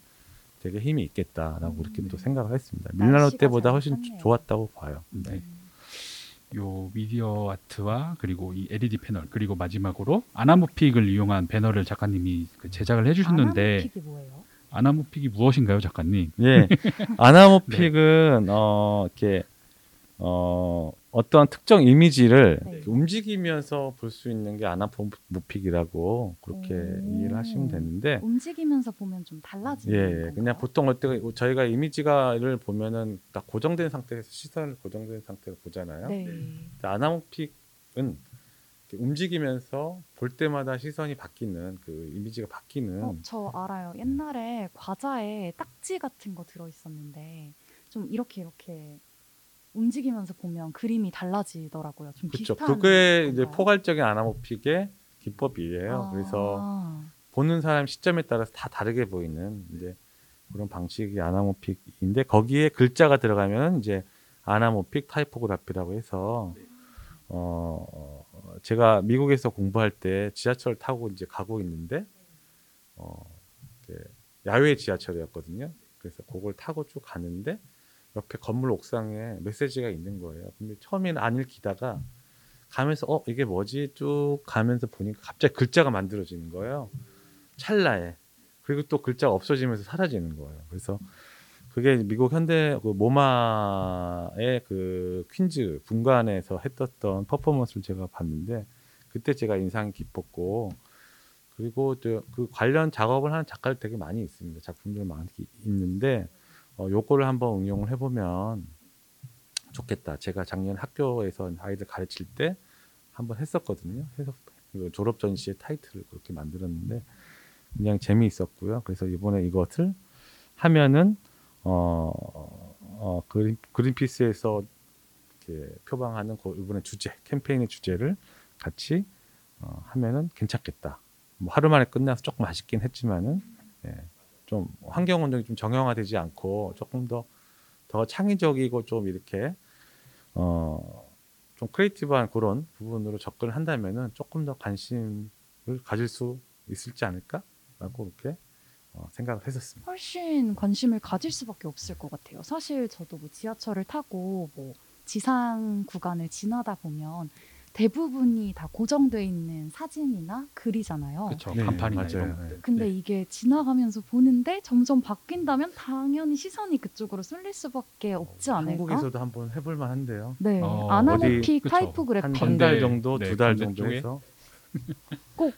되게 힘이 있겠다라고 그렇게 또 생각을 했습니다. 밀라노 음. 때보다 잘 훨씬 맞네요. 좋았다고 봐요. 네. 요 미디어 아트와 그리고 이 LED 패널 그리고 마지막으로 아나모픽을 이용한 배너를 작가님이 그 제작을 해주셨는데 아나모픽이 뭐예요? 아나모픽이 무엇인가요, 작가님? 예, 아나모픽은 어 이렇게 어 어떠한 특정 이미지를 네. 움직이면서 볼 수 있는 게 아나모픽이라고 그렇게 오. 이해를 하시면 되는데 움직이면서 보면 좀 달라지는 예, 건가요? 그냥 보통 어때 저희가 이미지가를 보면은 딱 고정된 상태에서 시선을 고정된 상태로 보잖아요. 네. 이렇게 움직이면서 볼 때마다 시선이 바뀌는 그 이미지가 바뀌는 어, 저 알아요. 옛날에 과자에 딱지 같은 거 들어 있었는데 좀 이렇게 이렇게 움직이면서 보면 그림이 달라지더라고요. 좀 그렇죠. 비슷한 그게 이제? 포괄적인 아나모픽의 기법이에요. 아. 그래서 보는 사람 시점에 따라서 다 다르게 보이는 이제 그런 방식이 아나모픽인데 거기에 글자가 들어가면 이제 아나모픽 타이포그라피라고 해서 어, 어, 제가 미국에서 공부할 때 지하철 타고 이제 가고 있는데 어, 야외 지하철이었거든요. 그래서 그걸 타고 쭉 가는데 옆에 건물 옥상에 메시지가 있는 거예요. 근데 처음에는 안 읽히다가 가면서 어 이게 뭐지 쭉 가면서 보니까 갑자기 글자가 만들어지는 거예요. 찰나에 그리고 또 글자가 없어지면서 사라지는 거예요. 그래서 그게 미국 현대 그 모마의 그 퀸즈 분관에서 했었던 퍼포먼스를 제가 봤는데 그때 제가 인상이 깊었고 그리고 또그 관련 작업을 하는 작가들 되게 많이 있습니다. 작품들 많이 있는데 어, 요거를 한번 응용을 해보면 좋겠다. 제가 작년 학교에서 아이들 가르칠 때 한번 했었거든요. 해서 그 졸업 전시의 타이틀을 그렇게 만들었는데 굉장히 재미있었고요. 그래서 이번에 이것을 하면은 어, 어 그린 그린피스에서 이렇게 표방하는 그 이번에 주제 캠페인의 주제를 같이 어, 하면은 괜찮겠다. 뭐 하루 만에 끝나서 조금 아쉽긴 했지만은 예, 좀 환경 운동이 좀 정형화되지 않고 조금 더 더 창의적이고 좀 이렇게 어, 좀 creative한 그런 부분으로 접근을 한다면은 조금 더 관심을 가질 수 있을지 않을까라고 이렇게 어, 생각을 했었습니다. 훨씬 관심을 가질 수밖에 없을 것 같아요. 사실 저도 뭐 지하철을 타고 뭐 지상 구간을 지나다 보면 대부분이 다 고정돼 있는 사진이나 글이잖아요. 그렇죠. 네, 간판이나 맞아요. 이런 것들. 근데 네. 이게 지나가면서 보는데 점점 바뀐다면 당연히 시선이 그쪽으로 쏠릴 수밖에 없지 않을까? 한국에서도 한번 해볼 만한데요. 네, 어, 아나모픽. 타이포그래피 한 건대- 달 정도, 네, 두달 건대 정도? 해서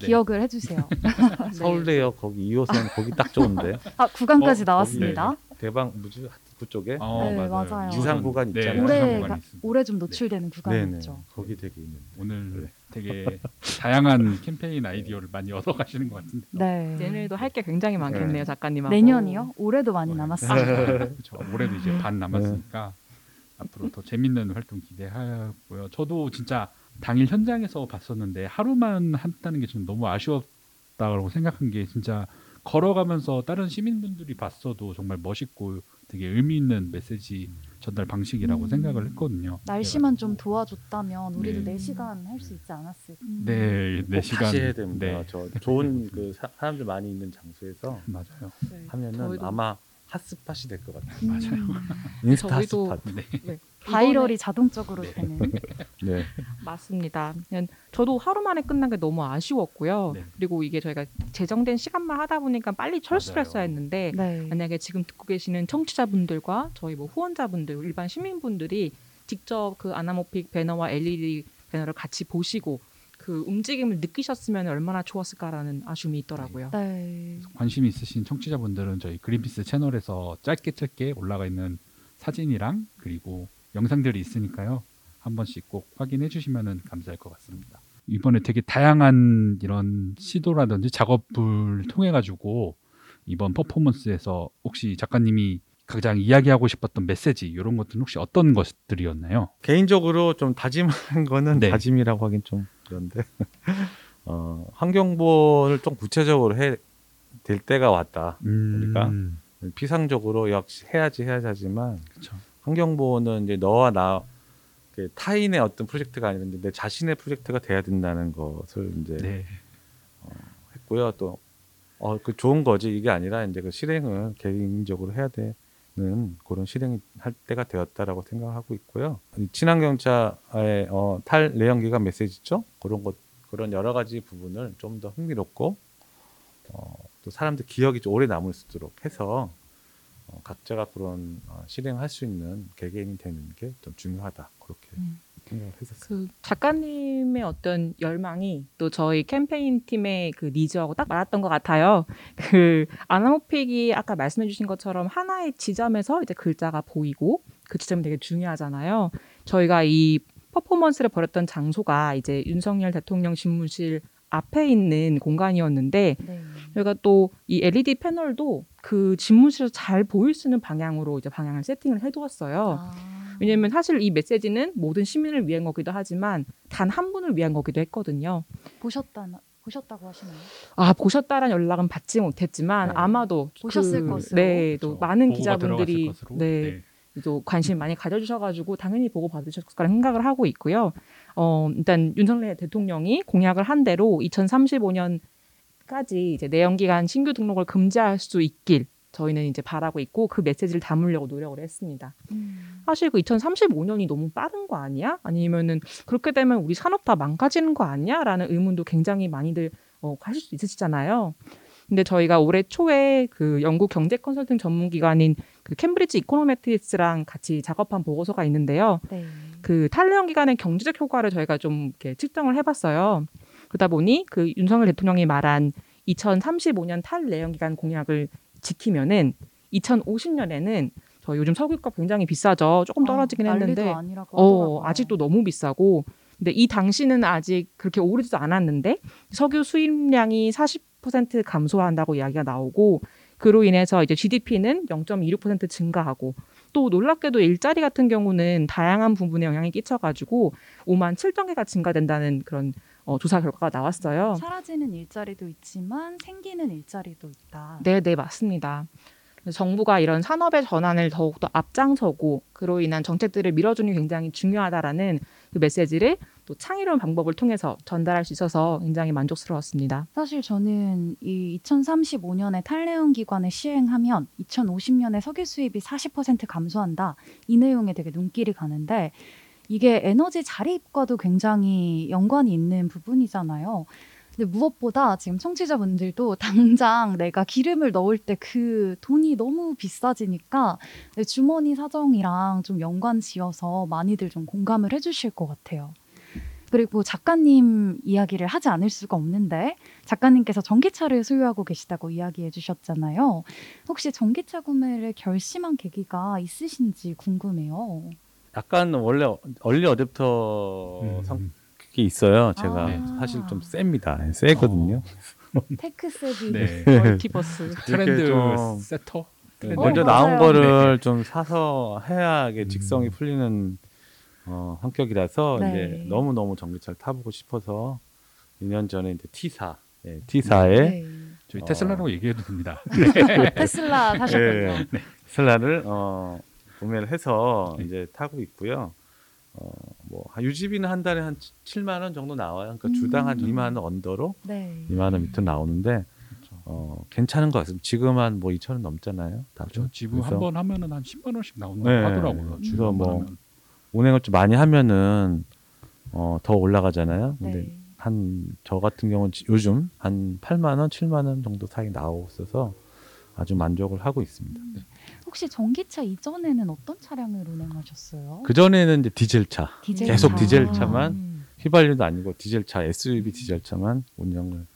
네. 기억을 해주세요. 네. 서울대역 거기 2호선 거기 딱 좋은데. 아 구간까지 어, 나왔습니다. 대방 뭐지 그쪽에 어, 네, 맞아요. 유상 구간 네, 있잖아요. 유상 올해 구간이 가- 있습니다. 올해 좀 노출되는 구간이 네네 있죠. 거기 되게 있는. 오늘 되게 다양한 캠페인 아이디어를 많이 얻어 가시는 것 같은데. 네. 내년에도 할 게 굉장히 많겠네요, 네. 작가님하고. 내년이요? 올해도 많이 네. 남았습니다. 그렇죠. 올해도 이제 반 남았으니까 앞으로 더 재밌는 활동 기대하고요. 저도 진짜 당일 현장에서 봤었는데 하루만 한다는 게 좀 너무 아쉬웠다고 생각한 게 진짜 걸어가면서 다른 시민분들이 봤어도 정말 멋있고 되게 의미 있는 메시지 전달 방식이라고 음. 생각을 했거든요. 날씨만 좀 도와줬다면 우리도 네. 4시간 할 수 있지 않았을까. 네, 네꼭 시간 다시 해야 됩니다. 네, 저 좋은 그 사, 사람들 많이 있는 장소에서 맞아요. 네. 하면은 아마 핫스팟이 될 것 같아요. 맞아요. 인스타 저희도- hot spot. 네. viral이 자동적으로 네. 되는. 네. 맞습니다. 그냥 저도 하루 만에 끝난 게 너무 아쉬웠고요. 네. 그리고 이게 저희가 제정된 시간만 하다 보니까 빨리 철수를 맞아요. 했어야 했는데 네. 만약에 지금 듣고 계시는 청취자분들과 저희 뭐 후원자분들, 일반 시민분들이 직접 그 아나모픽 배너와 LED 배너를 같이 보시고 그 움직임을 느끼셨으면 얼마나 좋았을까라는 아쉬움이 있더라고요. 네. 관심 있으신 청취자분들은 저희 그린피스 채널에서 짧게 짧게 올라가 있는 사진이랑 그리고 영상들이 있으니까요. 한 번씩 꼭 확인해 주시면 감사할 것 같습니다. 이번에 되게 다양한 이런 시도라든지 작업을 통해 가지고 이번 퍼포먼스에서 혹시 작가님이 가장 이야기하고 싶었던 메시지 이런 것들은 혹시 어떤 것들이었나요? 개인적으로 좀 다짐한 거는 네. 다짐이라고 하긴 좀 그런데 어, 환경보호를 좀 구체적으로 해 될 때가 왔다. 우리가? 피상적으로 역시 해야지 해야지 하지만 그렇죠. 환경보호는 이제 너와 나그 타인의 어떤 프로젝트가 아니라 이제 내 자신의 프로젝트가 돼야 된다는 것을 이제 네. 했고요. 또 어, 그 좋은 거지 이게 아니라 이제 그 실행을 개인적으로 해야 되는 그런 실행할 때가 되었다라고 생각하고 있고요. 이 친환경차의 어, 탈 내연기관 메시지죠. 그런 것 그런 여러 가지 부분을 좀 더 흥미롭고 어, 또 사람들 기억이 좀 오래 남을 수 있도록 해서 어, 각자가 그런 어, 실행할 수 있는 개개인이 되는 게 좀 중요하다 그렇게 음. 생각을 했었어요. 그 작가님의 어떤 열망이 또 저희 캠페인 팀의 그 니즈하고 딱 맞았던 것 같아요. 그 아나모픽이 아까 말씀해주신 것처럼 하나의 지점에서 이제 글자가 보이고 그 지점이 되게 중요하잖아요. 저희가 이 퍼포먼스를 벌였던 장소가 이제 윤석열 대통령 집무실 앞에 있는 공간이었는데 네. 저희가 또 이 LED 패널도 그 집무실에서 잘 보일 수 있는 방향으로 이제 방향을 세팅을 해두었어요. 아. 왜냐면 사실 이 메시지는 모든 시민을 위한 거기도 하지만 단 한 분을 위한 거기도 했거든요. 보셨다 보셨다고 하시나요? 아 보셨다라는 연락은 받지 못했지만 네. 아마도 보셨을 그, 것으로. 네, 또 그렇죠. 많은 기자분들이 것으로. 네, 또 관심 많이 가져주셔가지고 당연히 보고 받으셨을 거라 생각을 하고 있고요. 어 일단 윤석열 대통령이 공약을 한 대로 2035년까지 이제 내연기관 신규 등록을 금지할 수 있길 저희는 이제 바라고 있고 그 메시지를 담으려고 노력을 했습니다. 음. 사실 그 2035년이 너무 빠른 거 아니야? 아니면은 그렇게 되면 우리 산업 다 망가지는 거 아니야? 라는 의문도 굉장히 많이들 어, 하실 수 있으시잖아요. 근데 저희가 올해 초에 그 영국 경제 컨설팅 전문 기관인 그 Cambridge Econometrics랑 같이 작업한 보고서가 있는데요. 네. 그 탈내연 기관의 경제적 효과를 저희가 좀 이렇게 측정을 해봤어요. 그러다 보니 그 윤석열 대통령이 말한 2035년 탈내연 기관 공약을 지키면은 2050년에는 저 요즘 석유값 굉장히 비싸죠. 조금 떨어지긴 아, 했는데 어. 아직도 너무 비싸고 근데 이 당시는 아직 그렇게 오르지도 않았는데 석유 수입량이 40% 감소한다고 이야기가 나오고 그로 인해서 이제 GDP는 0.26% 증가하고 또 놀랍게도 일자리 같은 경우는 다양한 부분에 영향이 끼쳐가지고 5만 7천 개가 증가된다는 그런 어, 조사 결과가 나왔어요. 사라지는 일자리도 있지만 생기는 일자리도 있다. 네, 네, 맞습니다. 정부가 이런 산업의 전환을 더욱더 앞장서고 그로 인한 정책들을 밀어주는 게 굉장히 중요하다라는 그 메시지를 또 창의로운 방법을 통해서 전달할 수 있어서 굉장히 만족스러웠습니다. 사실 저는 이 2035년에 탈레온 기관을 시행하면 2050년에 석유 수입이 40% 감소한다. 이 내용에 되게 눈길이 가는데 이게 에너지 자립과도 굉장히 연관이 있는 부분이잖아요. 근데 무엇보다 지금 청취자분들도 당장 내가 기름을 넣을 때 그 돈이 너무 비싸지니까 내 주머니 사정이랑 좀 연관 지어서 많이들 좀 공감을 해주실 것 같아요. 그리고 작가님 이야기를 하지 않을 수가 없는데 작가님께서 전기차를 소유하고 계시다고 이야기해 주셨잖아요. 혹시 전기차 구매를 결심한 계기가 있으신지 궁금해요. 약간 원래 얼리 어댑터 음. 성격이 있어요. 제가 아. 사실 좀 셉니다. 세거든요. tech savvy. 네. 멀티버스. 트렌드 좀- setter. 어, 먼저 맞아요. 나온 거를 좀 사서 해야 이게 음. 직성이 풀리는 어, 성격이라서 네. 이제 너무 너무 전기차를 타보고 싶어서 2년 전에 이제 T4, 예, T4에 네. 저희 어. 테슬라라고 얘기해도 됩니다. 테슬라 사셨군요. 예, 테슬라를 어, 구매를 해서 네. 이제 타고 있고요. 어, 뭐 한- 유지비는 한 달에 한 7만 원 정도 나와요. 그러니까 음. 주당 한 2만 원 under로 네. 2만 원 밑으로 나오는데 어, 괜찮은 것 같습니다. 지금 한 뭐 2천 원 넘잖아요. 저 지분 그래서 한번 하면은 한 10만 원씩 나온다고 네. 하더라고요. 주 그래서 뭐 하면. 운행을 좀 많이 하면은 어, 더 올라가잖아요. 근데 네. 한저 같은 경우는 지- 요즘 한 8만 원, 7만 원 정도 사이 나오고 있어서 아주 만족을 하고 있습니다. 혹시 전기차 이전에는 어떤 차량을 운행하셨어요? 그 전에는 이제 디젤차, 디젤차. 계속 아. 디젤차만 음. 휘발유도 아니고 디젤차, SUV 디젤차만 운영을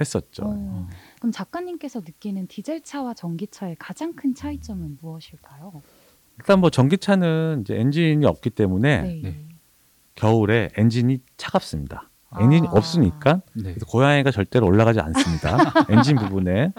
했었죠. 어, 그럼 작가님께서 느끼는 디젤차와 전기차의 가장 큰 차이점은 무엇일까요? 일단 뭐 전기차는 이제 엔진이 없기 때문에 네. 겨울에 엔진이 차갑습니다. 엔진이 아. 없으니까 네. 고양이가 절대로 올라가지 않습니다. 엔진 부분에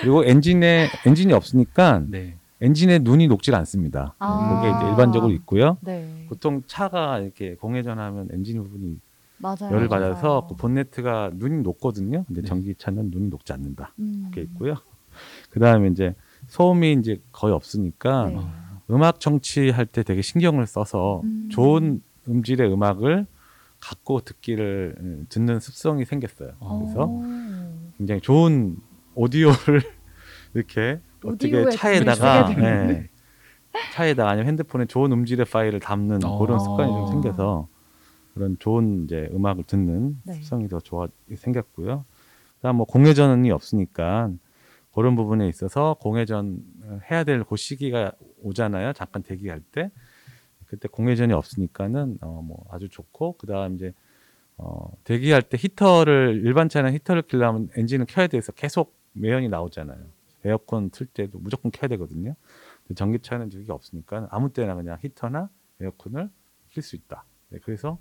그리고 엔진에 엔진이 없으니까 네. 엔진에 눈이 녹질 않습니다. 아. 그게 이제 일반적으로 있고요. 네. 보통 차가 이렇게 공회전하면 엔진 부분이 맞아요. 열을 맞아요. 받아서 그 본네트가 눈이 녹거든요. 근데 네. 전기차는 눈이 녹지 않는다. 음. 그게 있고요. 그 다음에 이제 소음이 이제 거의 없으니까 네. 음악 청취할 때 되게 신경을 써서 음. 좋은 음질의 음악을 갖고 듣기를 음, 듣는 습성이 생겼어요. 어. 그래서 오. 굉장히 좋은 오디오를 이렇게 어떻게 차에다가. 네. 차에다가 아니면 핸드폰에 좋은 음질의 파일을 담는 어. 그런 습관이 좀 생겨서 그런 좋은 이제 음악을 듣는 네. 습성이 더 좋아 생겼고요. 그다음 뭐 공회전이 없으니까 그런 부분에 있어서 공회전 해야 될 그 시기가 오잖아요. 잠깐 대기할 때 그때 공회전이 없으니까는 어 뭐 아주 좋고 그다음 이제 어 대기할 때 히터를 일반 차는 히터를 켜려면 엔진을 켜야 돼서 계속 매연이 나오잖아요. 에어컨 틀 때도 무조건 켜야 되거든요. 근데 전기차는 그게 없으니까 아무 때나 그냥 히터나 에어컨을 킬 수 있다. 네, 그래서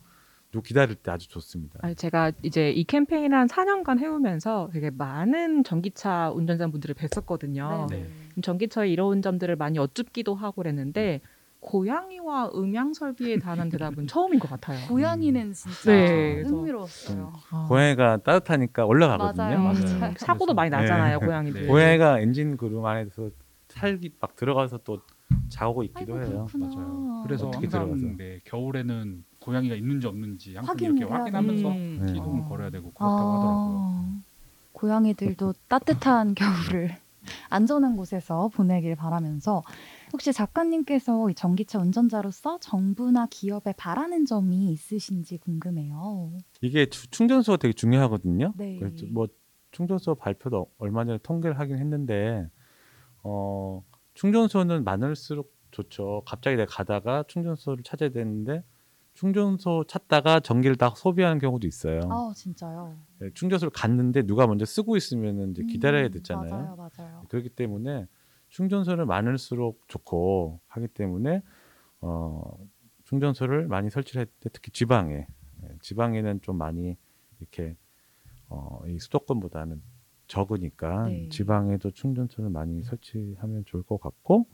누구 기다릴 때 아주 좋습니다. 아니, 제가 이제 이 캠페인을 한 4년간 해오면서 되게 많은 전기차 운전자분들을 뵀었거든요. 네. 네. 전기차의 이로운 점들을 많이 여쭙기도 하고 그랬는데 고양이와 음향 설비에 관한 대답은 처음인 것 같아요. 고양이는 진짜 네, 흥미로웠어요. 아. 고양이가 따뜻하니까 올라가거든요. 맞아요, 맞아요. 맞아요. 사고도 많이 나잖아요, 네. 고양이들. 네. 고양이가 엔진 그룸 안에서 살기 막 들어가서 또 자고 있기도 아이고 해요. 그렇구나. 맞아요. 그래서 어떻게 항상. 네, 겨울에는 고양이가 있는지 없는지 항상 이렇게 확인하면서 음. 네. 기둥을 어. 걸어야 되고 그렇다고 하더라고요. 아, 고양이들도 따뜻한 겨울을 안전한 곳에서 보내길 바라면서 혹시 작가님께서 이 전기차 운전자로서 정부나 기업에 바라는 점이 있으신지 궁금해요. 이게 주- 충전소가 되게 중요하거든요. 네. 뭐 충전소 발표도 얼마 전에 통계를 하긴 했는데 어 충전소는 많을수록 좋죠. 갑자기 내가 가다가 충전소를 찾아야 되는데 충전소 찾다가 전기를 다 소비하는 경우도 있어요. 아 진짜요? 네, 충전소를 갔는데 누가 먼저 쓰고 있으면 이제 기다려야 음, 되잖아요. 맞아요, 맞아요. 그렇기 때문에 충전소를 많을수록 좋고 하기 때문에 어, 충전소를 많이 설치를 했는데 특히 지방에 예, 지방에는 좀 많이 이렇게 어, 이 수도권보다는 적으니까 네. 지방에도 충전소를 많이 설치하면 좋을 것 같고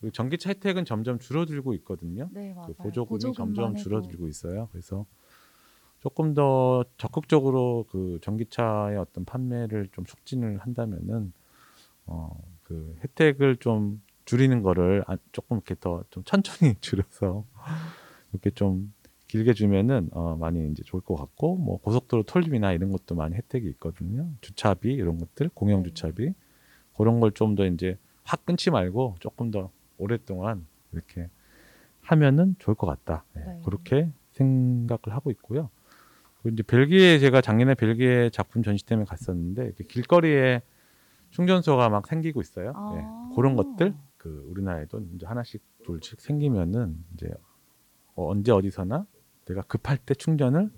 그리고 전기차 혜택은 점점 줄어들고 있거든요. 네. 그 보조금이 보조금만 점점. 줄어들고 있어요. 그래서 조금 더 적극적으로 그 전기차의 어떤 판매를 좀 촉진을 한다면은 어 그 혜택을 좀 줄이는 거를 아- 조금 이렇게 더 좀 천천히 줄여서 이렇게 좀 길게 주면은 어 많이 이제 좋을 것 같고 뭐 고속도로 톨림이나 이런 것도 많이 혜택이 있거든요. 주차비 이런 것들 공영 네. 주차비 그런 걸 좀 더 이제 확 끊지 말고 조금 더 오랫동안 이렇게 하면은 좋을 것 같다. 예, 네. 그렇게 생각을 하고 있고요. 그리고 이제 벨기에 제가 작년에 벨기에 작품 전시 때문에 갔었는데 길거리에 충전소가 막 생기고 있어요. 아. 예, 그런 것들 그 우리나라에도 이제 하나씩 둘씩 생기면은 이제 어, 언제 어디서나 내가 급할 때 충전을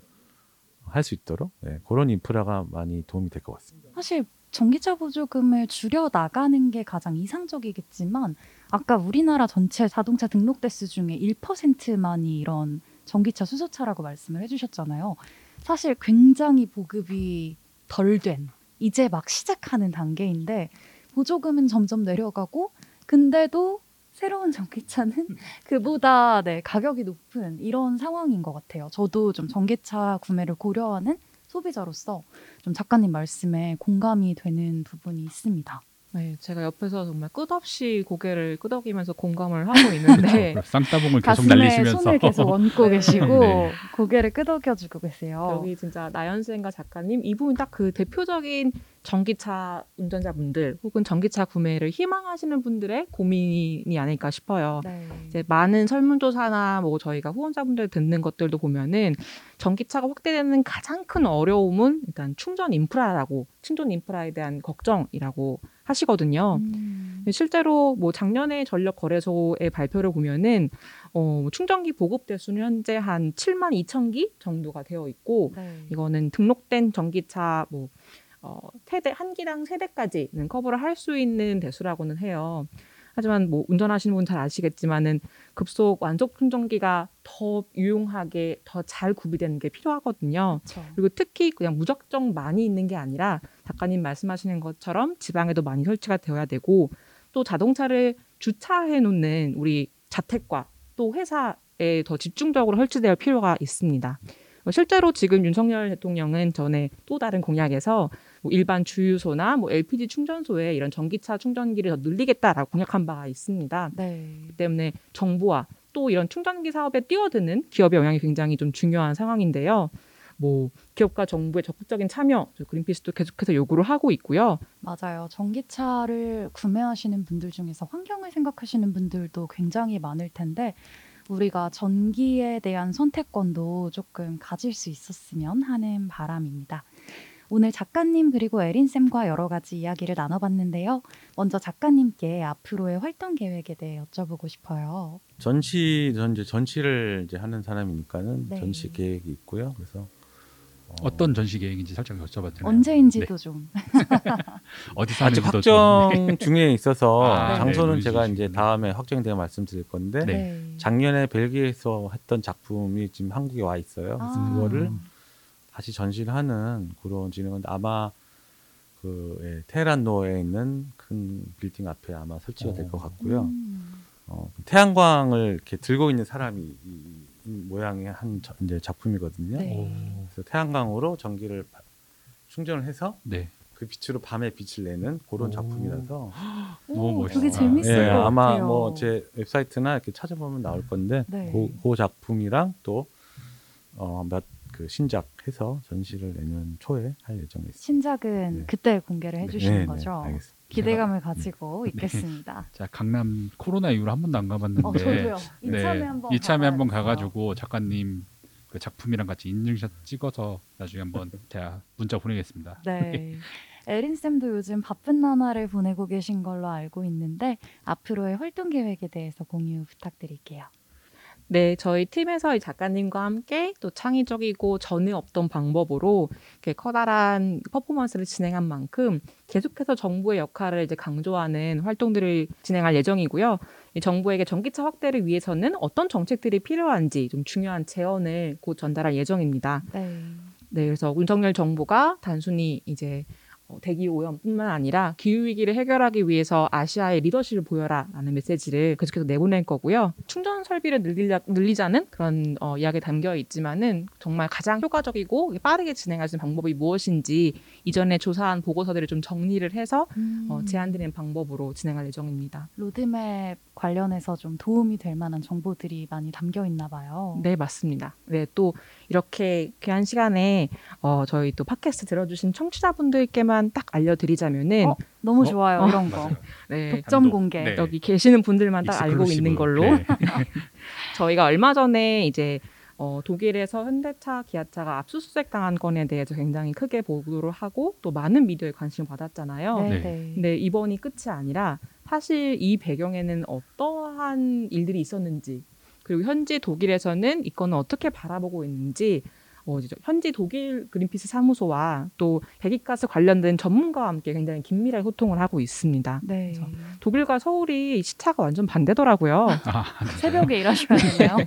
할 수 있도록 네, 그런 인프라가 많이 도움이 될 것 같습니다. 사실 전기차 보조금을 줄여 나가는 게 가장 이상적이겠지만 아까 우리나라 전체 자동차 등록 대수 중에 1%만이 이런 전기차 수소차라고 말씀을 해주셨잖아요. 사실 굉장히 보급이 덜 된 이제 막 시작하는 단계인데 보조금은 점점 내려가고 근데도 새로운 전기차는 그보다 네, 가격이 높은 이런 상황인 것 같아요. 저도 좀 전기차 구매를 고려하는 소비자로서 좀 작가님 말씀에 공감이 되는 부분이 있습니다. 네, 제가 옆에서 정말 끝없이 고개를 끄덕이면서 공감을 하고 있는데 그렇죠. 쌍따봉을 계속 가슴에 날리시면서 손을 계속 얹고 계시고 네. 고개를 끄덕여주고 계세요. 여기 진짜 나연생과 작가님 이 부분 딱 그 대표적인 전기차 운전자분들 혹은 전기차 구매를 희망하시는 분들의 고민이 아닐까 싶어요. 네. 이제 많은 설문조사나 뭐 저희가 후원자분들 듣는 것들도 보면은 전기차가 확대되는 가장 큰 어려움은 일단 충전 인프라라고 충전 인프라에 대한 걱정이라고 하시거든요. 음, 실제로 뭐 작년에 전력 거래소의 발표를 보면은 어, 충전기 보급 대수는 현재 한 7만 2천 기 정도가 되어 있고 네. 이거는 등록된 전기차 뭐 어, 세대 한 기당 세 대까지는 커버를 할 수 있는 대수라고는 해요. 하지만 뭐 운전하시는 분 잘 아시겠지만은 급속 완속 충전기가 더 유용하게 더 잘 구비되는 게 필요하거든요. 그렇죠. 그리고 특히 그냥 무작정 많이 있는 게 아니라 작가님 말씀하시는 것처럼 지방에도 많이 설치가 되어야 되고 또 자동차를 주차해 놓는 우리 자택과 또 회사에 더 집중적으로 설치될 필요가 있습니다. 어, 실제로 지금 윤석열 대통령은 전에 또 다른 공약에서 뭐 일반 주유소나 뭐 LPG 충전소에 이런 전기차 충전기를 더 늘리겠다라고 공약한 바가 있습니다. 네. 때문에 정부와 또 이런 충전기 사업에 뛰어드는 기업의 영향이 굉장히 좀 중요한 상황인데요. 뭐 기업과 정부의 적극적인 참여, 저 그린피스도 계속해서 요구를 하고 있고요. 맞아요. 전기차를 구매하시는 분들 중에서 환경을 생각하시는 분들도 굉장히 많을 텐데 우리가 전기에 대한 선택권도 조금 가질 수 있었으면 하는 바람입니다. 오늘 작가님 그리고 에린 쌤과 여러 가지 이야기를 나눠봤는데요. 먼저 작가님께 앞으로의 활동 계획에 대해 여쭤보고 싶어요. 전시 전 이제 전시를 이제 하는 사람이니까는 네. 전시 계획이 있고요. 그래서 어, 어떤 전시 계획인지 살짝 여쭤봐도 되나요? 언제인지도 좀. 어디서 아직 하는지도 좀- 확정 중에 있어서 아, 장소는 네, 제가 이제. 다음에 확정되면 말씀드릴 건데 네. 작년에 벨기에에서 했던 작품이 지금 한국에 와 있어요. 그래서 아. 그거를 다시 전시를 하는 그런 진행은 아마 그 예, 테헤란로에 있는 큰 빌딩 앞에 아마 설치가 될 것 같고요. 음. 어, 태양광을 이렇게 들고 있는 사람이 이, 이 모양의 한 저- 이제 작품이거든요. 네. 오, 그래서 태양광으로 전기를 바- 충전을 해서 네. 그 빛으로 밤에 빛을 내는 그런 오. 작품이라서 너무 오, 멋있다. 그게 재밌을 예, 것 아마 같아요. 뭐제 웹사이트나 이렇게 찾아보면 나올 건데 네. 그, 그 작품이랑 또 어, 몇그 신작 해서 전시를 내년 초에 할 예정에 있습니다. 신작은 네. 그때 공개를 해주시는 네, 거죠. 네, 알겠습니다. 기대감을 가지고 있겠습니다. 자 강남 코로나 이후로 한 번도 안 가봤는데 어, 저도요. 네, 이참에 한번 이참에 한번. 가가지고 작가님 그 작품이랑 같이 인증샷 찍어서 나중에 한번 제가 문자 보내겠습니다. 네. 에린 쌤도 요즘 바쁜 나날을 보내고 계신 걸로 알고 있는데 앞으로의 활동 계획에 대해서 공유 부탁드릴게요. 네, 저희 팀에서 이 작가님과 함께 또 창의적이고 전에 없던 방법으로 이렇게 커다란 퍼포먼스를 진행한 만큼 계속해서 정부의 역할을 이제 강조하는 활동들을 진행할 예정이고요. 이 정부에게 전기차 확대를 위해서는 어떤 정책들이 필요한지 좀 중요한 제언을 곧 전달할 예정입니다. 네. 네, 그래서 윤석열 정부가 단순히 이제 어, 대기 오염뿐만 아니라 기후 위기를 해결하기 위해서 아시아의 리더십을 보여라라는 메시지를 계속해서 내보낼 거고요. 충전 설비를 늘리자, 늘리자는 그런 어, 이야기 담겨 있지만은 정말 가장 효과적이고 빠르게 진행할 수 있는 방법이 무엇인지 이전에 조사한 보고서들을 좀 정리를 해서 음, 어, 제안드리는 방법으로 진행할 예정입니다. 로드맵 관련해서 좀 도움이 될 만한 정보들이 많이 담겨 있나 봐요. 네, 맞습니다. 네, 또 이렇게 귀한 시간에 어, 저희 또 팟캐스트 들어주신 청취자분들께만 딱 알려드리자면은 어? 너무 어? 좋아요. 어, 이런 거. 네, 독점. 공개. 네. 여기 계시는 분들만 딱 알고 있는 exclusive. 걸로 네. 저희가 얼마 전에 이제 어, 독일에서 현대차, 기아차가 압수수색 당한 건에 대해서 굉장히 크게 보도를 하고 또 많은 미디어에 관심을 받았잖아요. 네, 네. 네. 근데 이번이 끝이 아니라 사실 이 배경에는 어떠한 일들이 있었는지 그리고 현지 독일에서는 이 건을 어떻게 바라보고 있는지 어, 현지 독일 그린피스 사무소와 또 배기가스 관련된 전문가와 함께 굉장히 긴밀하게 소통을 하고 있습니다. 네. 그래서 독일과 서울이 시차가 완전 반대더라고요. 아, 새벽에 일하셔야 되네요.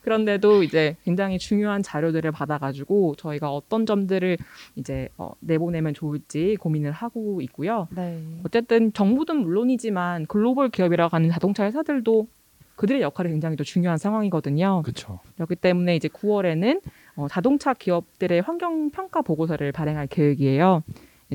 그런데도 이제 굉장히 중요한 자료들을 받아가지고 저희가 어떤 점들을 이제 어, 내보내면 좋을지 고민을 하고 있고요. 네. 어쨌든 정부든 물론이지만 글로벌 기업이라고 하는 자동차 회사들도 그들의 역할이 굉장히 또 중요한 상황이거든요. 그렇죠. 그렇기 때문에 이제 9월에는 어, 자동차 기업들의 환경 평가 보고서를 발행할 계획이에요.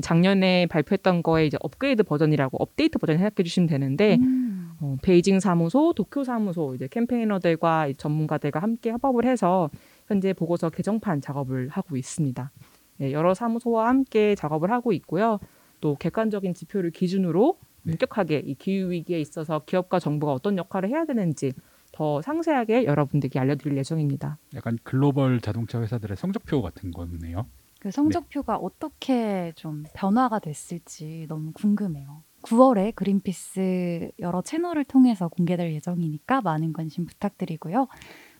작년에 발표했던 거에 이제 업그레이드 버전이라고 업데이트 버전 생각해 주시면 되는데 음. 어, 베이징 사무소, 도쿄 사무소 이제 캠페이너들과 이 전문가들과 함께 협업을 해서 현재 보고서 개정판 작업을 하고 있습니다. 네, 여러 사무소와 함께 작업을 하고 있고요. 또 객관적인 지표를 기준으로 네. 엄격하게 이 기후 위기에 있어서 기업과 정부가 어떤 역할을 해야 되는지 더 상세하게 여러분들께 알려드릴 예정입니다. 약간 글로벌 자동차 회사들의 성적표 같은 거네요. 그 성적표가 어떻게 좀 변화가 됐을지 너무 궁금해요. 9월에 그린피스 여러 채널을 통해서 공개될 예정이니까 많은 관심 부탁드리고요.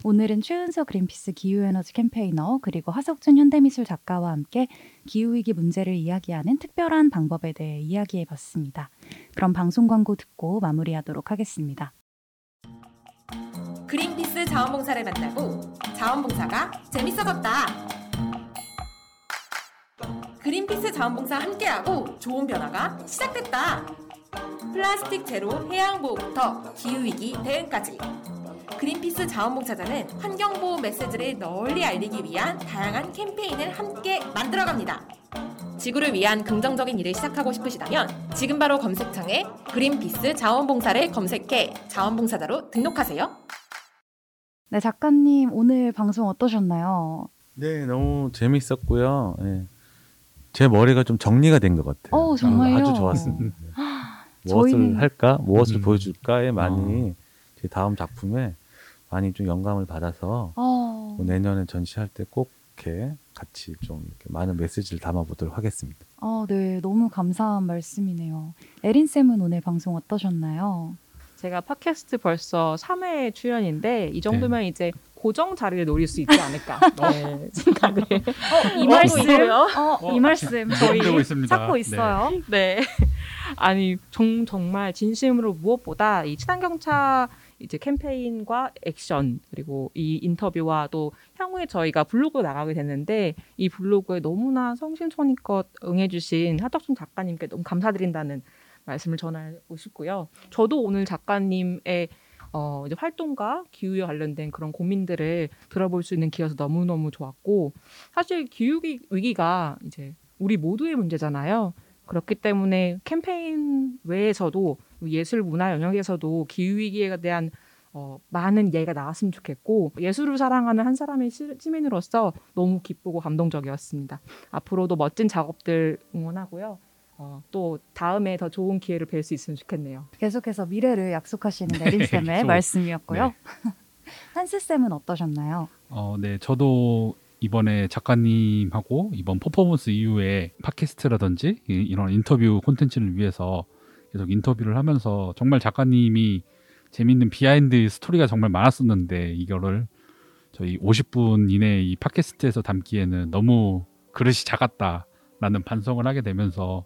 오늘은 최은서 그린피스 기후에너지 캠페이너 그리고 하석준 현대미술 작가와 함께 기후위기 문제를 이야기하는 특별한 방법에 대해 이야기해봤습니다. 그럼 방송 광고 듣고 마무리하도록 하겠습니다. 그린피스 자원봉사를 만나고 자원봉사가 재밌어졌다. 그린피스 자원봉사 함께하고 좋은 변화가 시작됐다. 플라스틱 제로 해양 보호부터 기후 위기 대응까지. 그린피스 자원봉사자는 환경보호 메시지를 널리 알리기 위한 다양한 캠페인을 함께 만들어갑니다. 지구를 위한 긍정적인 일을 시작하고 싶으시다면 지금 바로 검색창에 그린피스 자원봉사를 검색해 자원봉사자로 등록하세요. 네, 작가님 오늘 방송 어떠셨나요? 네, 너무 재밌었고요. 예. 제 머리가 좀 정리가 된 것 같아요. 어, 정말요? 아주 좋았습니다. 무엇을 저희- 할까, 무엇을 음. 보여줄까에 많이 제 다음 작품에 많이 좀 영감을 받아서 어, 뭐 내년에 전시할 때 꼭 이렇게 같이 좀 이렇게 많은 메시지를 담아보도록 하겠습니다. 어, 네, 너무 감사한 말씀이네요. 에린 쌤은 오늘 방송 어떠셨나요? 제가 팟캐스트 벌써 3회 출연인데 이 정도면 이제 고정 자리를 노릴 수 있지 않을까 네, 생각을 이 어, 말씀, 있어요? 어, 이 말씀 저희. 찾고 있어요. 네. 아니 정, 정말 진심으로 무엇보다 이 친환경차 이제 캠페인과 액션 그리고 이 인터뷰와 또 향후에 저희가 블로그 나가게 됐는데 이 블로그에 너무나 성심성의껏 응해주신 하덕순 작가님께 너무 감사드린다는 말씀을 전하고 싶고요. 저도 오늘 작가님의 어, 이제 활동과 기후에 관련된 그런 고민들을 들어볼 수 있는 기회여서 너무너무 좋았고 사실 기후 위- 위기가 이제 우리 모두의 문제잖아요. 그렇기 때문에 캠페인 외에서도 예술 문화 영역에서도 기후 위기에 대한 어, 많은 이야기가 나왔으면 좋겠고 예술을 사랑하는 한 사람의 시- 시민으로서 너무 기쁘고 감동적이었습니다. 앞으로도 멋진 작업들 응원하고요. 어, 또 다음에 더 좋은 기회로 뵐 수 있으면 좋겠네요. 계속해서 미래를 약속하시는 네, 쌤의 좀, 말씀이었고요. 한스 쌤은 어떠셨나요? 어, 네, 저도 이번에 작가님하고 이번 퍼포먼스 이후에 팟캐스트라든지 이- 이런 인터뷰 콘텐츠를 위해서 계속 인터뷰를 하면서 정말 작가님이 재밌는 비하인드 스토리가 정말 많았었는데 이거를 저희 50분 이내 이 팟캐스트에서 담기에는 너무 그릇이 작았다라는 반성을 하게 되면서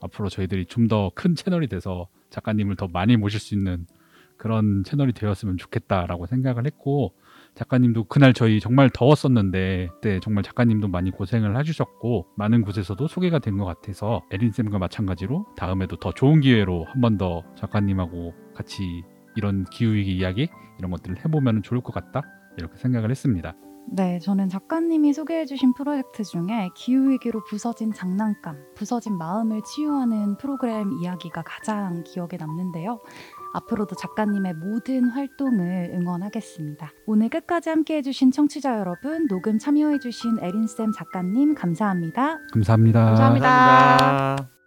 앞으로 저희들이 좀 더 큰 채널이 돼서 작가님을 더 많이 모실 수 있는 그런 채널이 되었으면 좋겠다라고 생각을 했고 작가님도 그날 저희 정말 더웠었는데 그때 정말 작가님도 많이 고생을 해주셨고 많은 곳에서도 소개가 된 것 같아서 에린쌤과 마찬가지로 다음에도 더 좋은 기회로 한 번 더 작가님하고 같이 이런 기후위기 이야기 이런 것들을 해보면 좋을 것 같다 이렇게 생각을 했습니다. 네, 저는 작가님이 소개해주신 프로젝트 중에 기후위기로 부서진 장난감, 부서진 마음을 치유하는 프로그램 이야기가 가장 기억에 남는데요. 앞으로도 작가님의 모든 활동을 응원하겠습니다. 오늘 끝까지 함께 해주신 청취자 여러분, 녹음 참여해주신 에린쌤 작가님 감사합니다. 감사합니다. 감사합니다. 감사합니다.